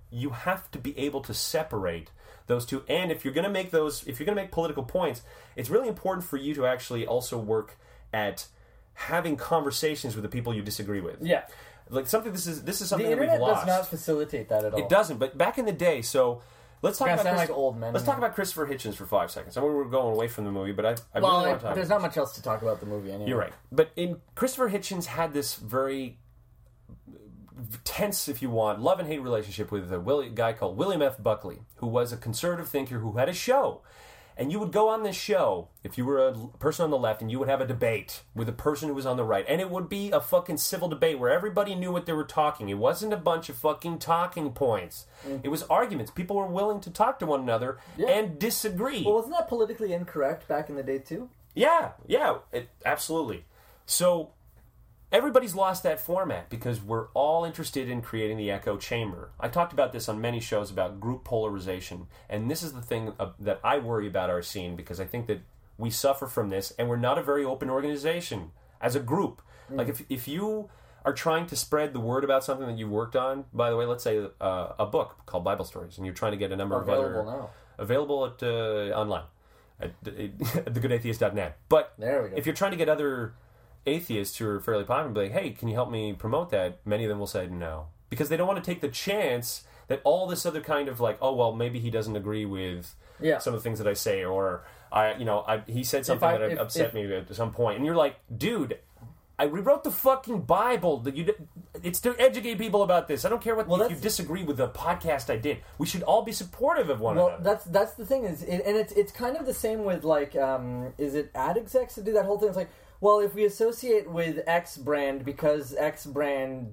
[SPEAKER 2] You have to be able to separate those two. And if you're going to make those, if you're going to make political points, it's really important for you to actually also work at having conversations with the people you disagree with.
[SPEAKER 3] Yeah.
[SPEAKER 2] Like something. This is this is
[SPEAKER 3] The
[SPEAKER 2] something that
[SPEAKER 3] internet
[SPEAKER 2] we've lost.
[SPEAKER 3] does not facilitate that at all.
[SPEAKER 2] It doesn't. But back in the day, so let's talk about
[SPEAKER 3] sound
[SPEAKER 2] Christ-
[SPEAKER 3] like old men
[SPEAKER 2] Let's talk about Christopher Hitchens for five seconds. I mean, we're going away from the movie, but I, I
[SPEAKER 3] Well,
[SPEAKER 2] really want to talk.
[SPEAKER 3] there's not much else to talk about the movie anyway.
[SPEAKER 2] You're right. But in Christopher Hitchens had this very tense, if you want, love and hate relationship with a Willi- guy called William F. Buckley, who was a conservative thinker who had a show. And you would go on this show if you were a person on the left, and you would have a debate with a person who was on the right, and it would be a fucking civil debate where everybody knew what they were talking. It wasn't a bunch of fucking talking points. Mm. It was arguments. People were willing to talk to one another
[SPEAKER 3] Yeah.
[SPEAKER 2] and disagree.
[SPEAKER 3] Well, wasn't that politically incorrect back in the day too?
[SPEAKER 2] Yeah, yeah, it, absolutely. So everybody's lost that format because we're all interested in creating the echo chamber. I talked about this on many shows about group polarization, and this is the thing uh, that I worry about our scene because I think that we suffer from this, and we're not a very open organization as a group. Like if if you are trying to spread the word about something that you worked on, by the way, let's say uh, a book called Bible Stories, and you're trying to get a number of other
[SPEAKER 3] Available now.
[SPEAKER 2] available at uh, online at, at thegoodatheist.net. But
[SPEAKER 3] There we go.
[SPEAKER 2] if you're trying to get other atheists who are fairly popular, be like, hey, can you help me promote that? Many of them will say no because they don't want to take the chance that all this other kind of like, oh well, maybe he doesn't agree with
[SPEAKER 3] Yeah.
[SPEAKER 2] some of the things that I say, or I, you know, I, he said something
[SPEAKER 3] I-
[SPEAKER 2] that
[SPEAKER 3] if-
[SPEAKER 2] upset
[SPEAKER 3] if-
[SPEAKER 2] me at some point, and you're like, dude. I rewrote the fucking Bible. That you, it's to educate people about this. I don't care what
[SPEAKER 3] Well,
[SPEAKER 2] if you disagree with the podcast I did. We should all be supportive of one
[SPEAKER 3] Well,
[SPEAKER 2] another.
[SPEAKER 3] that's that's the thing is, it, and it's it's kind of the same with like, um, is it ad execs to do that whole thing? It's like, well, if we associate with X brand because X brand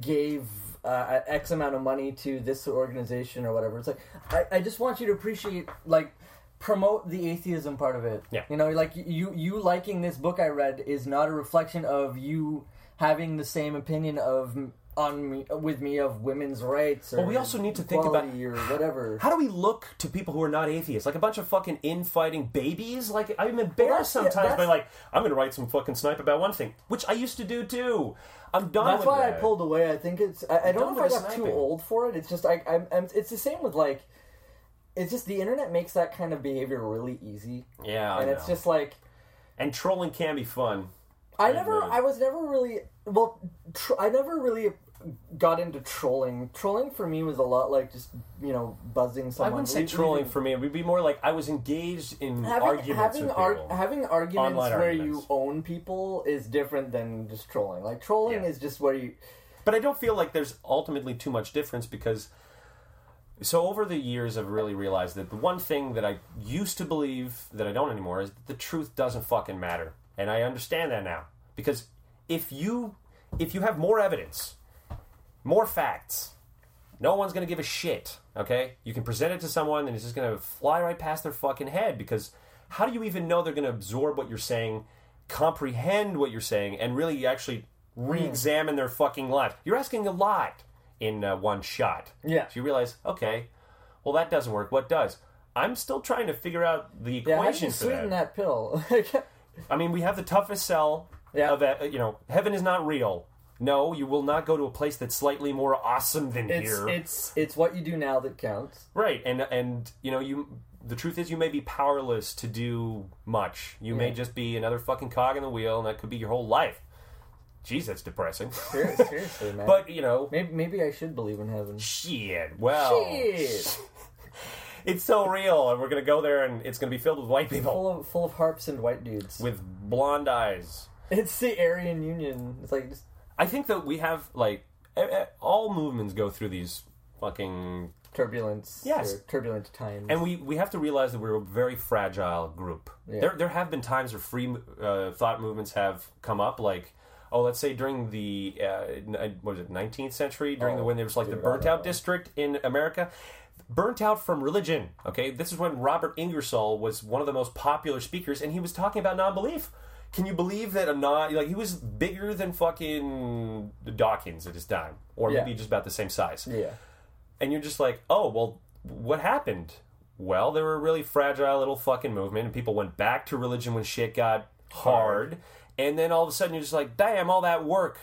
[SPEAKER 3] gave uh, X amount of money to this organization or whatever, it's like, I, I just want you to appreciate like promote the atheism part of it.
[SPEAKER 2] Yeah.
[SPEAKER 3] you know, like you you liking this book I read is not a reflection of you having the same opinion of on me with me of women's rights. Or
[SPEAKER 2] Well, we also need to think about-
[SPEAKER 3] or whatever.
[SPEAKER 2] How do we look to people who are not atheists? Like a bunch of fucking infighting babies? Like, I'm embarrassed
[SPEAKER 3] Well,
[SPEAKER 2] sometimes by, like, I'm going to write some fucking snipe about one thing, which I used to do too. I'm done
[SPEAKER 3] That's why I pulled away. I think it's. I, I don't know if I got
[SPEAKER 2] the
[SPEAKER 3] too old for it. It's just I, I'm, I'm. It's the same with like. It's just the internet makes that kind of behavior really easy,
[SPEAKER 2] Yeah, I
[SPEAKER 3] and it's just like
[SPEAKER 2] And trolling can be fun.
[SPEAKER 3] I never.
[SPEAKER 2] agree.
[SPEAKER 3] I was never really well. Tr- I never really got into trolling. Trolling for me was a lot like just you know buzzing someone.
[SPEAKER 2] I wouldn't say trolling for me. It would be more like I was engaged in
[SPEAKER 3] Having,
[SPEAKER 2] arguments
[SPEAKER 3] having,
[SPEAKER 2] with
[SPEAKER 3] ar-
[SPEAKER 2] people.
[SPEAKER 3] having arguments
[SPEAKER 2] Online
[SPEAKER 3] where
[SPEAKER 2] arguments.
[SPEAKER 3] you own people is different than just trolling. Like trolling
[SPEAKER 2] Yeah.
[SPEAKER 3] is just where you
[SPEAKER 2] But I don't feel like there's ultimately too much difference because. So over the years, I've really realized that the one thing that I used to believe that I don't anymore is that the truth doesn't fucking matter, and I understand that now because if you if you have more evidence, more facts, no one's gonna give a shit. Okay, you can present it to someone, and it's just gonna fly right past their fucking head because how do you even know they're gonna absorb what you're saying, comprehend what you're saying, and really actually re-examine their fucking life? You're asking a lot in uh, one shot.
[SPEAKER 3] Yeah.
[SPEAKER 2] So you realize, okay, well that doesn't work. What does? I'm still trying to figure out the
[SPEAKER 3] yeah. How do
[SPEAKER 2] equation
[SPEAKER 3] you
[SPEAKER 2] for
[SPEAKER 3] sweeten
[SPEAKER 2] that.
[SPEAKER 3] that pill?
[SPEAKER 2] I mean, we have the toughest sell
[SPEAKER 3] Yeah.
[SPEAKER 2] of that. You know, heaven is not real. No, you will not go to a place that's slightly more awesome than
[SPEAKER 3] It's
[SPEAKER 2] here.
[SPEAKER 3] it's it's what you do now that counts.
[SPEAKER 2] Right, and and you know you. The truth is, you may be powerless to do much. You may just be another fucking cog in the wheel, and that could be your whole life. Jeez, that's depressing.
[SPEAKER 3] Ser- Seriously, man.
[SPEAKER 2] but you know,
[SPEAKER 3] maybe maybe I should believe in heaven.
[SPEAKER 2] shit. Well,
[SPEAKER 3] Shit.
[SPEAKER 2] it's so real, and we're gonna go there, and it's gonna be filled with white people
[SPEAKER 3] Full of full of harps and white dudes.
[SPEAKER 2] with blonde eyes.
[SPEAKER 3] It's the Aryan Union. It's like just
[SPEAKER 2] I think that we have like all movements go through these fucking
[SPEAKER 3] turbulence.
[SPEAKER 2] Yes.
[SPEAKER 3] turbulent times.
[SPEAKER 2] And we, we have to realize that we're a very fragile group.
[SPEAKER 3] Yeah.
[SPEAKER 2] There there have been times where free uh, thought movements have come up, like oh, let's say during the uh, what was it, nineteenth century, during the
[SPEAKER 3] Oh,
[SPEAKER 2] when there was like the
[SPEAKER 3] dude, I
[SPEAKER 2] burnt out district in America. Burnt out from religion. Okay, this is when Robert Ingersoll was one of the most popular speakers, and he was talking about non-belief. Can you believe that a not like he was bigger than fucking Dawkins at his time, or
[SPEAKER 3] Yeah.
[SPEAKER 2] maybe just about the same size?
[SPEAKER 3] yeah.
[SPEAKER 2] and you're just like, oh, well, what happened? Well, they were a really fragile little fucking movement, and people went back to religion when shit got hard, and then all of a sudden you're just like, damn, all that work,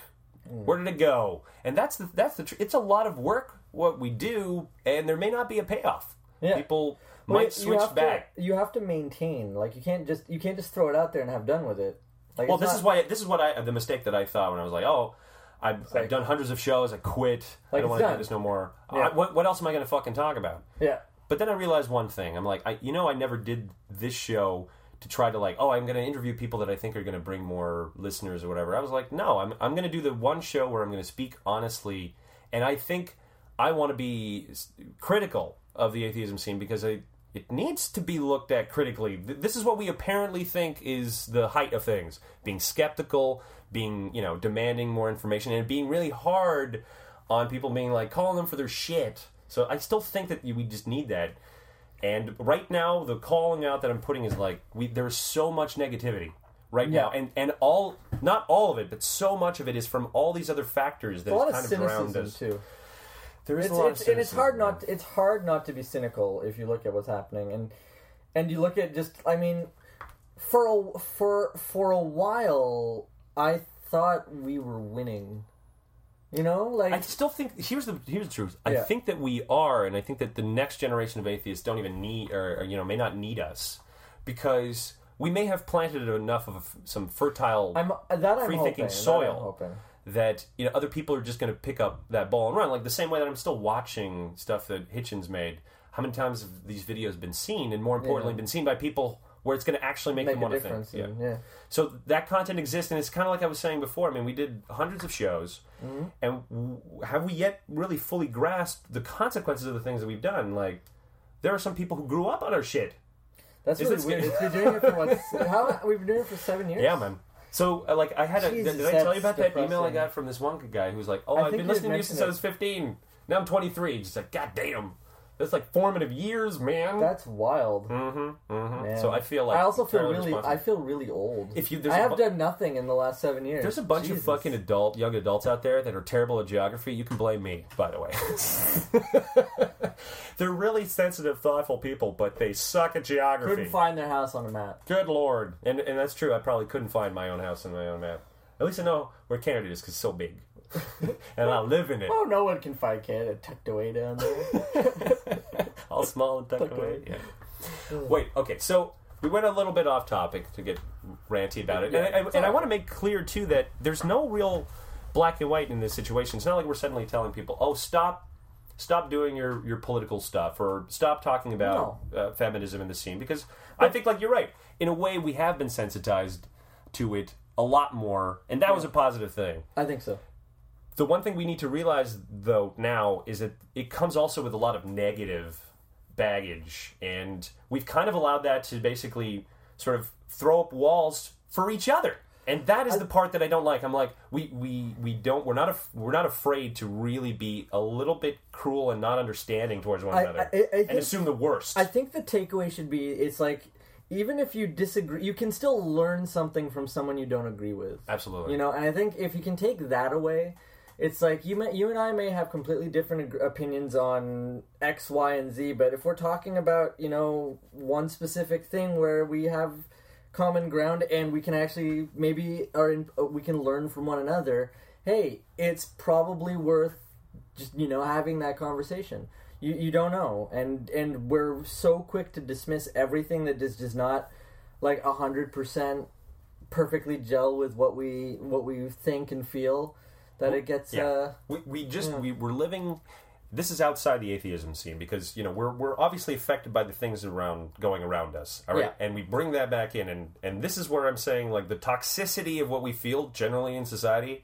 [SPEAKER 2] mm. where did it go? And that's the that's the tr- it's a lot of work what we do, and there may not be a payoff.
[SPEAKER 3] Yeah.
[SPEAKER 2] People might
[SPEAKER 3] you
[SPEAKER 2] switch
[SPEAKER 3] have
[SPEAKER 2] back.
[SPEAKER 3] To, you have to maintain. Like you can't just you can't just throw it out there and have done with it. Like
[SPEAKER 2] Well, this
[SPEAKER 3] not-
[SPEAKER 2] is why this is what I the mistake that I thought when I was like, oh, I've, I've done hundreds of shows. I quit. I don't want to do this no more.
[SPEAKER 3] Yeah.
[SPEAKER 2] I- what, what else am I going to fucking talk about?
[SPEAKER 3] Yeah.
[SPEAKER 2] But then I realized one thing. I'm like, I, you know, I never did this show to try to like, oh, I'm going to interview people that I think are going to bring more listeners or whatever. I was like, no, I'm I'm going to do the one show where I'm going to speak honestly, and I think I want to be critical of the atheism scene because I. It needs to be looked at critically. This is what we apparently think is the height of things: being skeptical, being you know demanding more information, and being really hard on people, being like calling them for their shit. So I still think that we just need that. And right now, the calling out that I'm putting is like we there's so much negativity right now, and and all not all of it, but so much of it is from all these other factors that
[SPEAKER 3] A lot
[SPEAKER 2] is
[SPEAKER 3] of
[SPEAKER 2] kind of
[SPEAKER 3] cynicism
[SPEAKER 2] us.
[SPEAKER 3] too.
[SPEAKER 2] There is
[SPEAKER 3] It's,
[SPEAKER 2] a lot
[SPEAKER 3] it's,
[SPEAKER 2] of
[SPEAKER 3] and it's hard not it's hard not to be cynical if you look at what's happening and and you look at just I mean for a for for a while I thought we were winning. You know, like
[SPEAKER 2] I still think here's the here's the truth. I
[SPEAKER 3] Yeah.
[SPEAKER 2] think that we are, and I think that the next generation of atheists don't even need, or, or, you know, may not need us, because we may have planted enough of some fertile
[SPEAKER 3] I'm that I'm
[SPEAKER 2] free-thinking
[SPEAKER 3] hoping,
[SPEAKER 2] soil.
[SPEAKER 3] That I'm hoping.
[SPEAKER 2] that you know other people are just going to pick up that ball and run like the same way that I'm still watching stuff that Hitchens made. How many times have these videos been seen, and more importantly,
[SPEAKER 3] Yeah.
[SPEAKER 2] been seen by people where it's going to actually make,
[SPEAKER 3] Make
[SPEAKER 2] them
[SPEAKER 3] a
[SPEAKER 2] want to think?
[SPEAKER 3] and- yeah.
[SPEAKER 2] So that content exists, and it's kind of like I was saying before. I mean, we did hundreds of shows,
[SPEAKER 3] Mm-hmm.
[SPEAKER 2] and w- have we yet really fully grasped the consequences of the things that we've done? Like, there are some people who grew up on our shit.
[SPEAKER 3] That's
[SPEAKER 2] Is
[SPEAKER 3] really
[SPEAKER 2] it
[SPEAKER 3] weird. It's been doing it for what? How we've been doing it for seven years.
[SPEAKER 2] Yeah, man. So, uh, like, I had a.
[SPEAKER 3] Jesus,
[SPEAKER 2] did I tell you about that email I got from this one guy who was like, "Oh,
[SPEAKER 3] I
[SPEAKER 2] I've been listening to you since I was 15. Now I'm 23." Just like, God damn, that's like formative years, man.
[SPEAKER 3] That's wild.
[SPEAKER 2] mm-hmm, mm-hmm. So I feel like
[SPEAKER 3] I also feel really. I feel really old.
[SPEAKER 2] If you-
[SPEAKER 3] I have
[SPEAKER 2] bu-
[SPEAKER 3] done nothing in the last seven years.
[SPEAKER 2] There's a bunch
[SPEAKER 3] Jesus.
[SPEAKER 2] of fucking adult, young adults out there that are terrible at geography. You can blame me, by the way. They're really sensitive, thoughtful people, but they suck at geography.
[SPEAKER 3] couldn't find their house on a map.
[SPEAKER 2] Good lord, and and that's true. I probably couldn't find my own house in my own map. At least I know where Canada is because it's so big, and I live in it.
[SPEAKER 3] Oh, no one can find Canada tucked away down there.
[SPEAKER 2] all small and tucked
[SPEAKER 3] Tucked
[SPEAKER 2] away.
[SPEAKER 3] away.
[SPEAKER 2] Yeah. Wait, okay, so we went a little bit off topic to get ranty about it, and, I,
[SPEAKER 3] it's
[SPEAKER 2] and I want to make clear too that there's no real black and white in this situation. It's not like we're suddenly telling people, "Oh, stop." Stop doing your, your political stuff, or stop talking about uh, feminism in the scene. Because I think, like you're right, in a way, we have been sensitized to it a lot more, and that was a positive thing.
[SPEAKER 3] I think so.
[SPEAKER 2] The one thing we need to realize, though, now is that it comes also with a lot of negative baggage, and we've kind of allowed that to basically sort of throw up walls for each other. And that is the part that I don't like. I'm like, we, we, we don't we're not af- we're not afraid to really be a little bit cruel and not understanding towards one
[SPEAKER 3] I-
[SPEAKER 2] another
[SPEAKER 3] I- I think-
[SPEAKER 2] and assume the worst.
[SPEAKER 3] I think the takeaway should be it's like even if you disagree, you can still learn something from someone you don't agree with.
[SPEAKER 2] Absolutely.
[SPEAKER 3] You know, and I think if you can take that away, it's like you may, you and I may have completely different ag- opinions on X, Y, and Z, but if we're talking about you know one specific thing where we have common ground and we can actually maybe are in, uh, we can learn from one another. Hey, it's probably worth just you know having that conversation. You you don't know, and and we're so quick to dismiss everything that just does not like a hundred percent perfectly gel with what we what we think and feel that it gets
[SPEAKER 2] Yeah.
[SPEAKER 3] uh
[SPEAKER 2] we, we just we, we're living this is outside the atheism scene because you know we're we're obviously affected by the things around going around us. All right.
[SPEAKER 3] Yeah.
[SPEAKER 2] and we bring that back in. And and this is where i'm saying like the toxicity of what we feel generally in society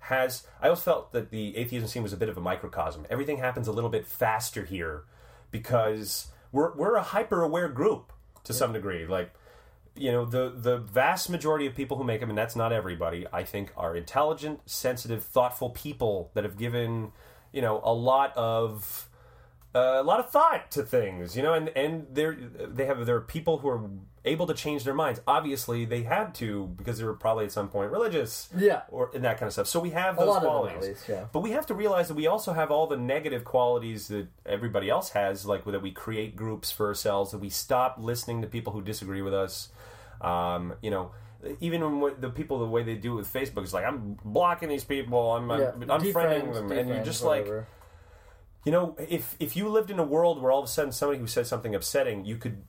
[SPEAKER 2] has i always felt that the atheism scene was a bit of a microcosm. Everything happens a little bit faster here because we're we're a hyper aware group to some degree. Like you know the the vast majority of people who make them and that's not everybody i think are intelligent sensitive thoughtful people that have given you know a lot of uh, a lot of thought to things you know and and they're they have there are people who are able to change their minds obviously they had to because they were probably at some point religious
[SPEAKER 3] Yeah.
[SPEAKER 2] or and that kind of stuff so we have those
[SPEAKER 3] lot of them,
[SPEAKER 2] qualities
[SPEAKER 3] least, yeah.
[SPEAKER 2] but we have to realize that we also have all the negative qualities that everybody else has, like that we create groups for ourselves, that we stop listening to people who disagree with us. Um, you know, even when the people, the way they do it with Facebook is like, I'm blocking these people, I'm,
[SPEAKER 3] yeah
[SPEAKER 2] I'm unfriending
[SPEAKER 3] defriends,
[SPEAKER 2] them, and you're just like. You know, if if you lived in a world where all of a sudden somebody who said something upsetting, you could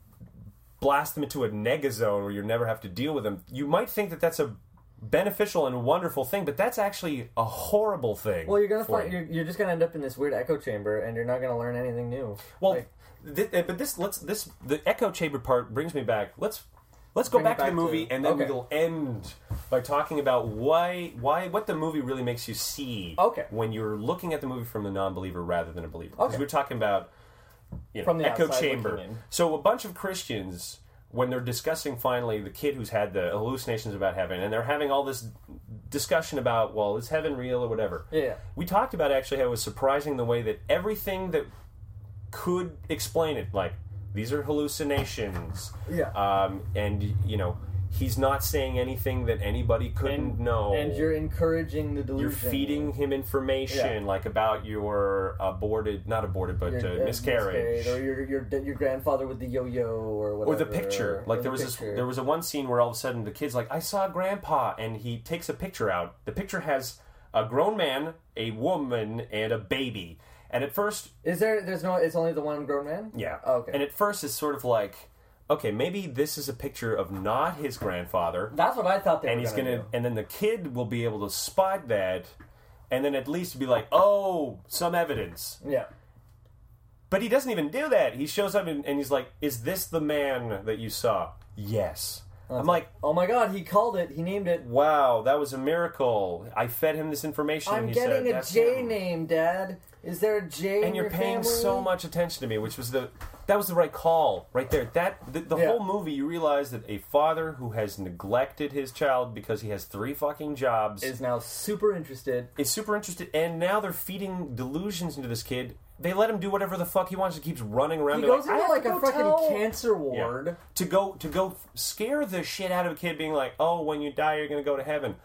[SPEAKER 2] blast them into a negazone where you never have to deal with them. You might think that that's a beneficial and wonderful thing, but that's actually a horrible thing.
[SPEAKER 3] Well, you're gonna find
[SPEAKER 2] you.
[SPEAKER 3] you're, you're just gonna end up in this weird echo chamber, and you're not gonna learn anything new.
[SPEAKER 2] Well,
[SPEAKER 3] Like,
[SPEAKER 2] thi- uh, but this let's this the echo chamber part brings me back. Let's let's go
[SPEAKER 3] it
[SPEAKER 2] back, to the movie,
[SPEAKER 3] to-
[SPEAKER 2] and then
[SPEAKER 3] okay.
[SPEAKER 2] we'll end by talking about why why what the movie really makes you see.
[SPEAKER 3] Okay.
[SPEAKER 2] when you're looking at the movie from the non-believer rather than a believer, because
[SPEAKER 3] Okay.
[SPEAKER 2] we're talking about you know,
[SPEAKER 3] From the
[SPEAKER 2] echo chamber. So a bunch of Christians. When they're discussing finally the kid who's had the hallucinations about heaven, and they're having all this discussion about, well, is heaven real or whatever?
[SPEAKER 3] Yeah.
[SPEAKER 2] We talked about actually how it was surprising the way that everything that could explain it, like these are hallucinations.
[SPEAKER 3] Yeah.
[SPEAKER 2] Um, and you know, he's not saying anything that anybody couldn't
[SPEAKER 3] and,
[SPEAKER 2] know.
[SPEAKER 3] and you're encouraging the delusion.
[SPEAKER 2] You're feeding him information
[SPEAKER 3] Yeah.
[SPEAKER 2] like about your aborted, not aborted, but
[SPEAKER 3] Your,
[SPEAKER 2] uh,
[SPEAKER 3] uh,
[SPEAKER 2] miscarriage.
[SPEAKER 3] miscarried, or your your your grandfather with the yo-yo, or whatever, or
[SPEAKER 2] the picture,
[SPEAKER 3] or
[SPEAKER 2] like
[SPEAKER 3] the
[SPEAKER 2] there was
[SPEAKER 3] picture.
[SPEAKER 2] this, there was a one scene where all of a sudden the kid's like, "I saw Grandpa," and he takes a picture out. The picture has a grown man, a woman, and a baby. And at first,
[SPEAKER 3] Is there? There's no. It's only the one grown man.
[SPEAKER 2] Yeah.
[SPEAKER 3] Oh, okay.
[SPEAKER 2] And at first, it's sort of like, okay, maybe this is a picture of not his grandfather,
[SPEAKER 3] That's what I thought they
[SPEAKER 2] and he's
[SPEAKER 3] gonna.
[SPEAKER 2] gonna, and then the kid will be able to spot that, and then at least be like, oh, some evidence.
[SPEAKER 3] Yeah.
[SPEAKER 2] But he doesn't even do that. He shows up and, and he's like, is this the man that you saw? Yes. I'm like,
[SPEAKER 3] Oh my God! He called it. He named it.
[SPEAKER 2] wow, that was a miracle. I fed him this information.
[SPEAKER 3] I'm
[SPEAKER 2] and he
[SPEAKER 3] getting
[SPEAKER 2] said,
[SPEAKER 3] a
[SPEAKER 2] "That's
[SPEAKER 3] J
[SPEAKER 2] him."
[SPEAKER 3] name, Dad. Is there a J? in
[SPEAKER 2] and you're
[SPEAKER 3] your
[SPEAKER 2] paying
[SPEAKER 3] family?
[SPEAKER 2] so much attention to me, which was the that was the right call right there. That the, the
[SPEAKER 3] Yeah.
[SPEAKER 2] whole movie, you realize that a father who has neglected his child because he has three fucking jobs
[SPEAKER 3] Is now super interested.
[SPEAKER 2] is super interested, and now they're feeding delusions into this kid. They let him do whatever the fuck he wants. He keeps running around.
[SPEAKER 3] He goes
[SPEAKER 2] "I
[SPEAKER 3] into like a fucking
[SPEAKER 2] tell-"
[SPEAKER 3] cancer
[SPEAKER 2] Yeah.
[SPEAKER 3] ward.
[SPEAKER 2] to go to go scare the shit out of a kid, being like, "Oh, when you die, you're going to go to heaven."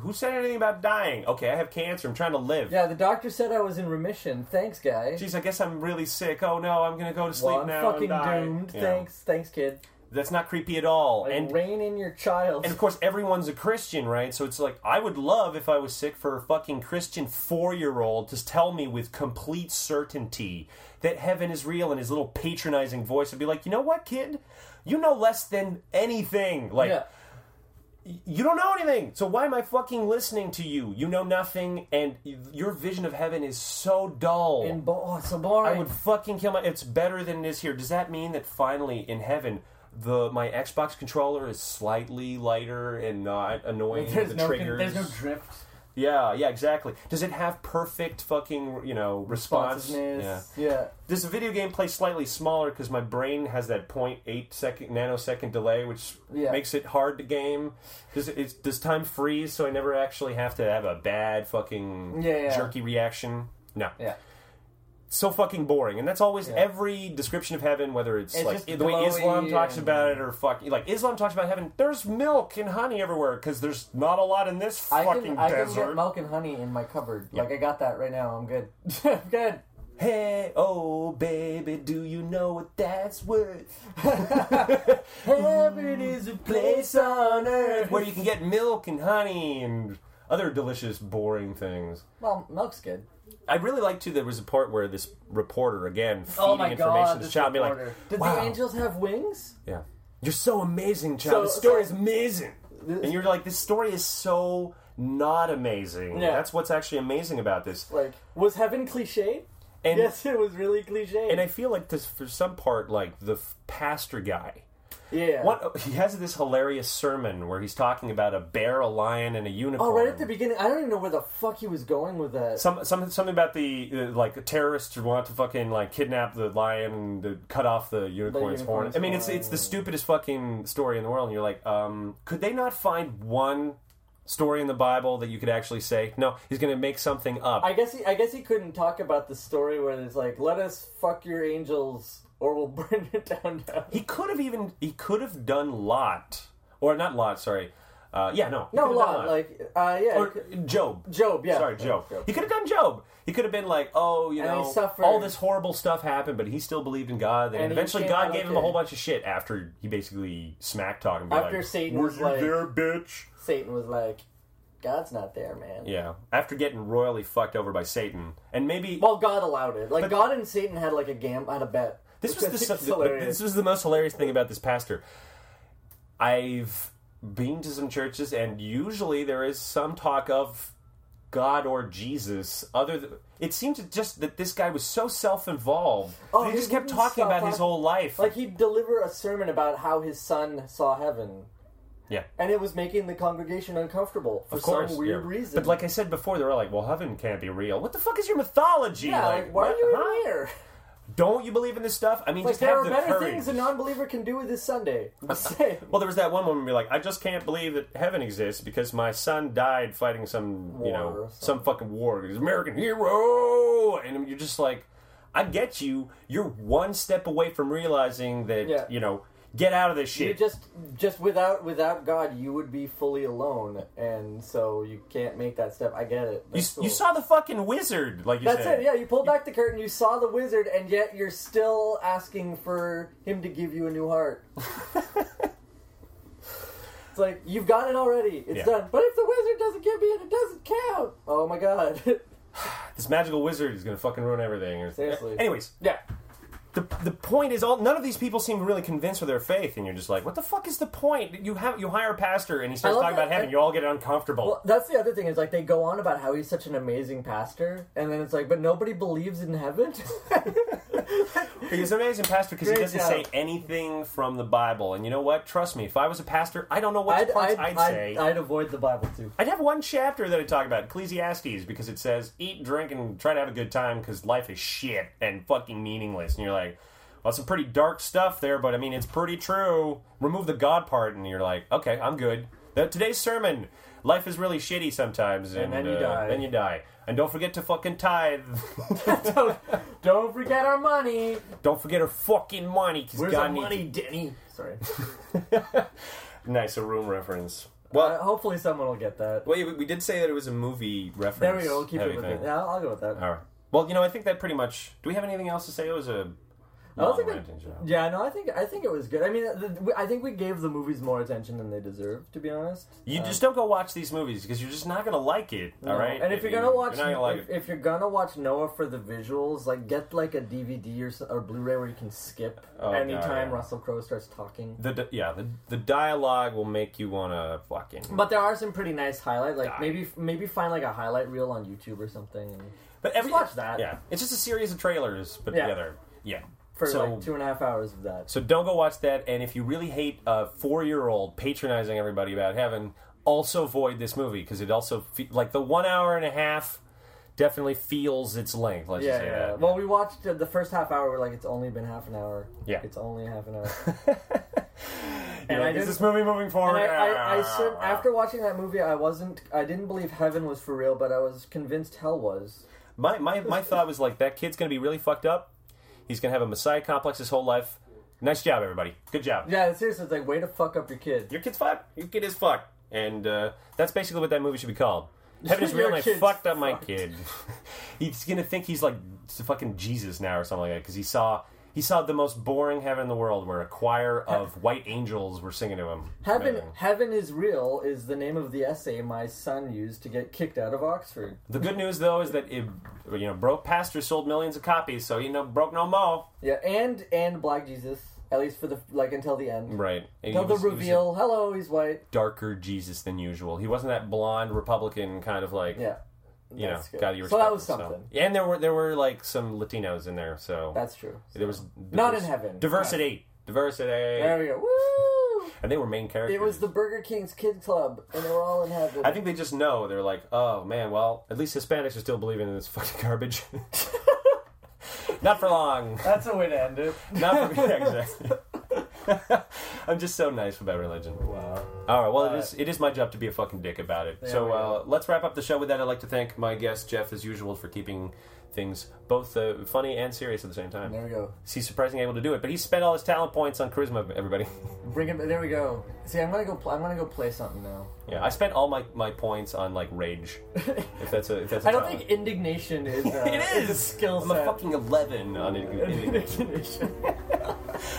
[SPEAKER 2] Who said anything about dying? Okay, I have cancer. I'm trying to live.
[SPEAKER 3] Yeah, the doctor said I was in remission. Thanks, guy.
[SPEAKER 2] Jeez, I guess I'm really sick. Oh no, I'm going to go to sleep
[SPEAKER 3] well, I'm
[SPEAKER 2] now.
[SPEAKER 3] fucking doomed.
[SPEAKER 2] Yeah.
[SPEAKER 3] Thanks, thanks, kid.
[SPEAKER 2] That's not creepy at all.
[SPEAKER 3] Like,
[SPEAKER 2] and
[SPEAKER 3] rein in your child.
[SPEAKER 2] and of course everyone's a Christian, right? So it's like I would love if I was sick for a fucking Christian four year old to tell me with complete certainty that heaven is real and his little patronizing voice would be like, you know what, kid? You know less than anything. Like
[SPEAKER 3] yeah.
[SPEAKER 2] you don't know anything. So why am I fucking listening to you? You know nothing and your vision of heaven is so dull.
[SPEAKER 3] And bo- oh, so boring.
[SPEAKER 2] I would fucking kill my. It's better than it is here. Does that mean that finally in heaven, the my Xbox controller is slightly lighter and not annoying
[SPEAKER 3] there's
[SPEAKER 2] the
[SPEAKER 3] no con-
[SPEAKER 2] triggers?
[SPEAKER 3] there's no drift.
[SPEAKER 2] yeah, yeah, exactly. Does it have perfect fucking you know response? Yeah.
[SPEAKER 3] Yeah.
[SPEAKER 2] Does the video game play slightly smaller because my brain has that 0.8 second nanosecond delay, which
[SPEAKER 3] Yeah.
[SPEAKER 2] makes it hard to game? Does it, it's, does time freeze so I never actually have to have a bad fucking
[SPEAKER 3] Yeah, yeah.
[SPEAKER 2] jerky reaction? No
[SPEAKER 3] Yeah.
[SPEAKER 2] So fucking boring, and that's always
[SPEAKER 3] Yeah.
[SPEAKER 2] every description of heaven, whether it's,
[SPEAKER 3] It's
[SPEAKER 2] like the way Islam talks about it, or mm. fuck, like Islam talks about heaven. There's milk and honey everywhere because there's not a lot in this
[SPEAKER 3] I
[SPEAKER 2] fucking
[SPEAKER 3] can, I can get milk and honey in my cupboard.
[SPEAKER 2] Yeah.
[SPEAKER 3] Like I got that right now. I'm good. I'm good.
[SPEAKER 2] Hey, oh baby, do you know what that's worth?
[SPEAKER 3] Heaven is a place on earth.
[SPEAKER 2] where you can get milk and honey and other delicious, boring things.
[SPEAKER 3] Well, milk's good.
[SPEAKER 2] I really like too. There was a part where this reporter again oh feeding
[SPEAKER 3] Oh my
[SPEAKER 2] information
[SPEAKER 3] god,
[SPEAKER 2] to
[SPEAKER 3] this
[SPEAKER 2] the child, be like,
[SPEAKER 3] reporter. Did
[SPEAKER 2] "Wow,
[SPEAKER 3] the angels have wings?
[SPEAKER 2] Yeah. You're so amazing, child.
[SPEAKER 3] So-
[SPEAKER 2] this story
[SPEAKER 3] so-
[SPEAKER 2] is amazing. and you're like, this story is so not amazing.
[SPEAKER 3] Yeah.
[SPEAKER 2] That's what's actually amazing about this.
[SPEAKER 3] Like, was heaven cliche?
[SPEAKER 2] And
[SPEAKER 3] yes, it was really cliche.
[SPEAKER 2] and I feel like this for some part, like the f- pastor guy.
[SPEAKER 3] Yeah.
[SPEAKER 2] What he has this hilarious sermon where he's talking about a bear, a lion, and a unicorn.
[SPEAKER 3] Oh, right at the beginning. I don't even know where the fuck he was going with that.
[SPEAKER 2] Some, some, something about the uh, like terrorists who want to fucking like kidnap the lion and to cut off the unicorn's, horn.
[SPEAKER 3] unicorn's
[SPEAKER 2] I mean, it's it's the stupidest fucking story in the world. And you're like, um, could they not find one story in the Bible that you could actually say? No, he's going to make something up.
[SPEAKER 3] I guess he, I guess he couldn't talk about the story where it's like, let us fuck your angels or we'll burn it down. down.
[SPEAKER 2] he could have even he could have done Lot or not Lot. Sorry, uh, yeah, no,
[SPEAKER 3] No, lot like, uh, yeah,
[SPEAKER 2] or Job.
[SPEAKER 3] Job. Yeah,
[SPEAKER 2] Sorry, Job. He could have done Job. He could have been like, oh, you
[SPEAKER 3] And
[SPEAKER 2] know, all this horrible stuff happened, but he still believed in God. And,
[SPEAKER 3] And
[SPEAKER 2] eventually, God gave him a whole bunch of shit after he basically smack talked him.
[SPEAKER 3] After
[SPEAKER 2] like,
[SPEAKER 3] Satan
[SPEAKER 2] "Were
[SPEAKER 3] was like-
[SPEAKER 2] there, bitch?"
[SPEAKER 3] Satan was like, God's not there, man.
[SPEAKER 2] Yeah, after getting royally fucked over by Satan, and maybe
[SPEAKER 3] Well, God allowed it. Like God and Satan had like a gam, had a bet.
[SPEAKER 2] This
[SPEAKER 3] which
[SPEAKER 2] was the, the- this was the most hilarious thing about this pastor. I've been to some churches, and usually there is some talk of God or Jesus. Other, than, it seemed to just that this guy was so self-involved.
[SPEAKER 3] Oh,
[SPEAKER 2] he just kept talking about his whole life.
[SPEAKER 3] Like he'd deliver a sermon about how his son saw heaven,
[SPEAKER 2] yeah,
[SPEAKER 3] and it was making the congregation uncomfortable for
[SPEAKER 2] course,
[SPEAKER 3] some weird
[SPEAKER 2] yeah.
[SPEAKER 3] reason.
[SPEAKER 2] But like I said before, they were like, "Well, heaven can't be real." What the fuck is your mythology?
[SPEAKER 3] yeah, like, why are
[SPEAKER 2] what-
[SPEAKER 3] you
[SPEAKER 2] huh?
[SPEAKER 3] here?
[SPEAKER 2] Don't you believe in this stuff? I mean,
[SPEAKER 3] Like
[SPEAKER 2] just
[SPEAKER 3] there
[SPEAKER 2] have
[SPEAKER 3] are
[SPEAKER 2] the
[SPEAKER 3] better
[SPEAKER 2] courage.
[SPEAKER 3] things a non-believer can do with this Sunday. I'm just saying.
[SPEAKER 2] Well, there was that one woman be like, I just can't believe that heaven exists because my son died fighting some, you know, some fucking war. He's American hero, and you're just like, I get you. You're one step away from realizing that,
[SPEAKER 3] Yeah.
[SPEAKER 2] you know, get out of this
[SPEAKER 3] You
[SPEAKER 2] shit.
[SPEAKER 3] just just without without God, you would be fully alone, and so you can't make that step. I get it.
[SPEAKER 2] you,
[SPEAKER 3] That's
[SPEAKER 2] you saw the fucking wizard, like you
[SPEAKER 3] That's
[SPEAKER 2] said.
[SPEAKER 3] it. Yeah, you pulled back the curtain, you saw the wizard, and yet you're still asking for him to give you a new heart. it's like you've got it already. It's
[SPEAKER 2] Yeah.
[SPEAKER 3] done. But if the wizard doesn't give me it, it doesn't count. Oh my god.
[SPEAKER 2] This magical wizard is gonna fucking ruin everything.
[SPEAKER 3] Seriously.
[SPEAKER 2] Anyways,
[SPEAKER 3] yeah.
[SPEAKER 2] The the point is all none of these people seem really convinced with their faith, and you're just like, what the fuck is the point? You have you hire a pastor, and he starts talking
[SPEAKER 3] that-
[SPEAKER 2] about heaven. you all get uncomfortable.
[SPEAKER 3] Well, that's the other thing is like they go on about how he's such an amazing pastor, and then it's like, but nobody believes in heaven.
[SPEAKER 2] He's an amazing pastor because he
[SPEAKER 3] Great
[SPEAKER 2] doesn't
[SPEAKER 3] job.
[SPEAKER 2] say anything from the Bible. And you know what? Trust me, if I was a pastor, I don't know what
[SPEAKER 3] I'd,
[SPEAKER 2] parts
[SPEAKER 3] I'd,
[SPEAKER 2] I'd,
[SPEAKER 3] I'd,
[SPEAKER 2] say.
[SPEAKER 3] I'd avoid the Bible too.
[SPEAKER 2] I'd have one chapter that I'd talk about Ecclesiastes because it says eat, drink, and try to have a good time because life is shit and fucking meaningless. And you're like, well, some pretty dark stuff there, but I mean, it's pretty true. Remove the God part, and you're like, okay, I'm good. That today's sermon. Life is really shitty sometimes, and,
[SPEAKER 3] then you
[SPEAKER 2] uh,
[SPEAKER 3] die.
[SPEAKER 2] Then you die, and don't forget to fucking tithe.
[SPEAKER 3] don't, don't forget our money.
[SPEAKER 2] don't forget our fucking money because
[SPEAKER 3] Where's
[SPEAKER 2] God
[SPEAKER 3] our money, Denny? Sorry.
[SPEAKER 2] Nice, a room reference. Well,
[SPEAKER 3] Uh, hopefully someone will get that.
[SPEAKER 2] well, we, we did say that it was a movie reference.
[SPEAKER 3] There we go. We'll keep it with it. Yeah, I'll, I'll go with that.
[SPEAKER 2] All right. Well, you know, I think that pretty much. Do we have anything else to say? It was a
[SPEAKER 3] I don't
[SPEAKER 2] long ranting show.
[SPEAKER 3] Yeah, no, I think I think it was good. I mean, the, I think we gave the movies more attention than they deserve, to be honest.
[SPEAKER 2] You
[SPEAKER 3] Um,
[SPEAKER 2] just don't go watch these movies because you're just not going to like it.
[SPEAKER 3] no.
[SPEAKER 2] All right.
[SPEAKER 3] And if you're gonna watch,
[SPEAKER 2] you're gonna like
[SPEAKER 3] if, if you're gonna watch Noah for the visuals, like get like a DVD or, or Blu-ray where you can skip
[SPEAKER 2] Oh,
[SPEAKER 3] anytime
[SPEAKER 2] God.
[SPEAKER 3] Russell Crowe starts talking.
[SPEAKER 2] the yeah the the dialogue will make you want to fucking.
[SPEAKER 3] But there are some pretty nice highlight. Like
[SPEAKER 2] Die.
[SPEAKER 3] maybe maybe find like a highlight reel on YouTube or something and
[SPEAKER 2] But every
[SPEAKER 3] watch that.
[SPEAKER 2] Yeah, it's just a series of trailers put
[SPEAKER 3] Yeah.
[SPEAKER 2] together. Yeah.
[SPEAKER 3] For
[SPEAKER 2] so,
[SPEAKER 3] like two and a half hours of that.
[SPEAKER 2] So don't go watch that. And if you really hate a four-year-old patronizing everybody about heaven, also avoid this movie because it also fe- like the one hour and a half definitely feels its length. Let's
[SPEAKER 3] Yeah,
[SPEAKER 2] just say
[SPEAKER 3] yeah.
[SPEAKER 2] that.
[SPEAKER 3] Well, we watched uh, the first half hour. We're like, it's only been half an hour.
[SPEAKER 2] Yeah.
[SPEAKER 3] it's only half an hour.
[SPEAKER 2] and
[SPEAKER 3] I
[SPEAKER 2] is this movie moving forward?
[SPEAKER 3] I, I, I cer- after watching that movie, I wasn't. I didn't believe heaven was for real, but I was convinced hell was.
[SPEAKER 2] my, my my thought was like that kid's gonna be really fucked up. He's gonna have a messiah complex his whole life. Nice job, everybody. Good job.
[SPEAKER 3] Yeah, seriously, it's like way to fuck up your kid.
[SPEAKER 2] Your kid's fucked. Your kid is fucked. And uh, that's basically what that movie should be called. Heaven is real, and I
[SPEAKER 3] kid's
[SPEAKER 2] fucked up my kid. he's gonna think he's like fucking Jesus now or something like that because he saw he saw the most boring heaven in the world where a choir of white angels were singing to him.
[SPEAKER 3] Heaven,
[SPEAKER 2] Amazing.
[SPEAKER 3] heaven is real is the name of the essay my son used to get kicked out of Oxford.
[SPEAKER 2] The good news though is that it, you know broke pastor sold millions of copies, so you know broke no mo.
[SPEAKER 3] Yeah, and and Black Jesus, at least for the like until the end.
[SPEAKER 2] Right. And
[SPEAKER 3] Until the
[SPEAKER 2] was- he
[SPEAKER 3] reveal. Hello, he's white.
[SPEAKER 2] darker Jesus than usual. He wasn't that blonde Republican kind of like
[SPEAKER 3] Yeah,
[SPEAKER 2] you know
[SPEAKER 3] That's good.
[SPEAKER 2] guy you
[SPEAKER 3] So that was
[SPEAKER 2] respect,
[SPEAKER 3] something.
[SPEAKER 2] And there were there were like some Latinos in there, so
[SPEAKER 3] That's true.
[SPEAKER 2] there was
[SPEAKER 3] Not in heaven.
[SPEAKER 2] Diversity, diversity,
[SPEAKER 3] There we go. Woo!
[SPEAKER 2] and they were main characters.
[SPEAKER 3] It was the Burger King's Kid Club, and they were all in heaven.
[SPEAKER 2] I think they just know. They're like, oh man, well, at least Hispanics are still believing in this fucking garbage. Not for long.
[SPEAKER 3] that's a way to end it.
[SPEAKER 2] Not for me. yeah, exactly. I'm just so nice about religion.
[SPEAKER 3] Wow.
[SPEAKER 2] All right, well, it is it is my job to be a fucking dick about it.
[SPEAKER 3] There
[SPEAKER 2] so
[SPEAKER 3] we
[SPEAKER 2] uh, let's wrap up the show with that. I'd like to thank my guest Jeff, as usual, for keeping things both uh, funny and serious at the same time.
[SPEAKER 3] There we go.
[SPEAKER 2] He's surprisingly able to do it, but he spent all his talent points on charisma. Everybody,
[SPEAKER 3] Bring him. There we go. See, I'm gonna go. Pl- I'm gonna go play something now.
[SPEAKER 2] yeah, I spent all my, my points on like rage. If that's a if that's a
[SPEAKER 3] I don't
[SPEAKER 2] talent.
[SPEAKER 3] think indignation is. Uh,
[SPEAKER 2] it is
[SPEAKER 3] a skill
[SPEAKER 2] I'm a fucking eleven on it.
[SPEAKER 3] indignation.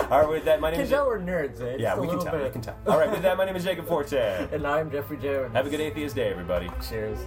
[SPEAKER 2] All right, with that, my name
[SPEAKER 3] Can
[SPEAKER 2] is.
[SPEAKER 3] tell we're nerds, eh?
[SPEAKER 2] Yeah,
[SPEAKER 3] Just a
[SPEAKER 2] we can
[SPEAKER 3] little
[SPEAKER 2] tell.
[SPEAKER 3] bit.
[SPEAKER 2] We can tell. All right, with that, my name is Jacob Fortin.
[SPEAKER 3] And I'm Jeffrey Jones.
[SPEAKER 2] Have a good atheist day, everybody.
[SPEAKER 3] Cheers.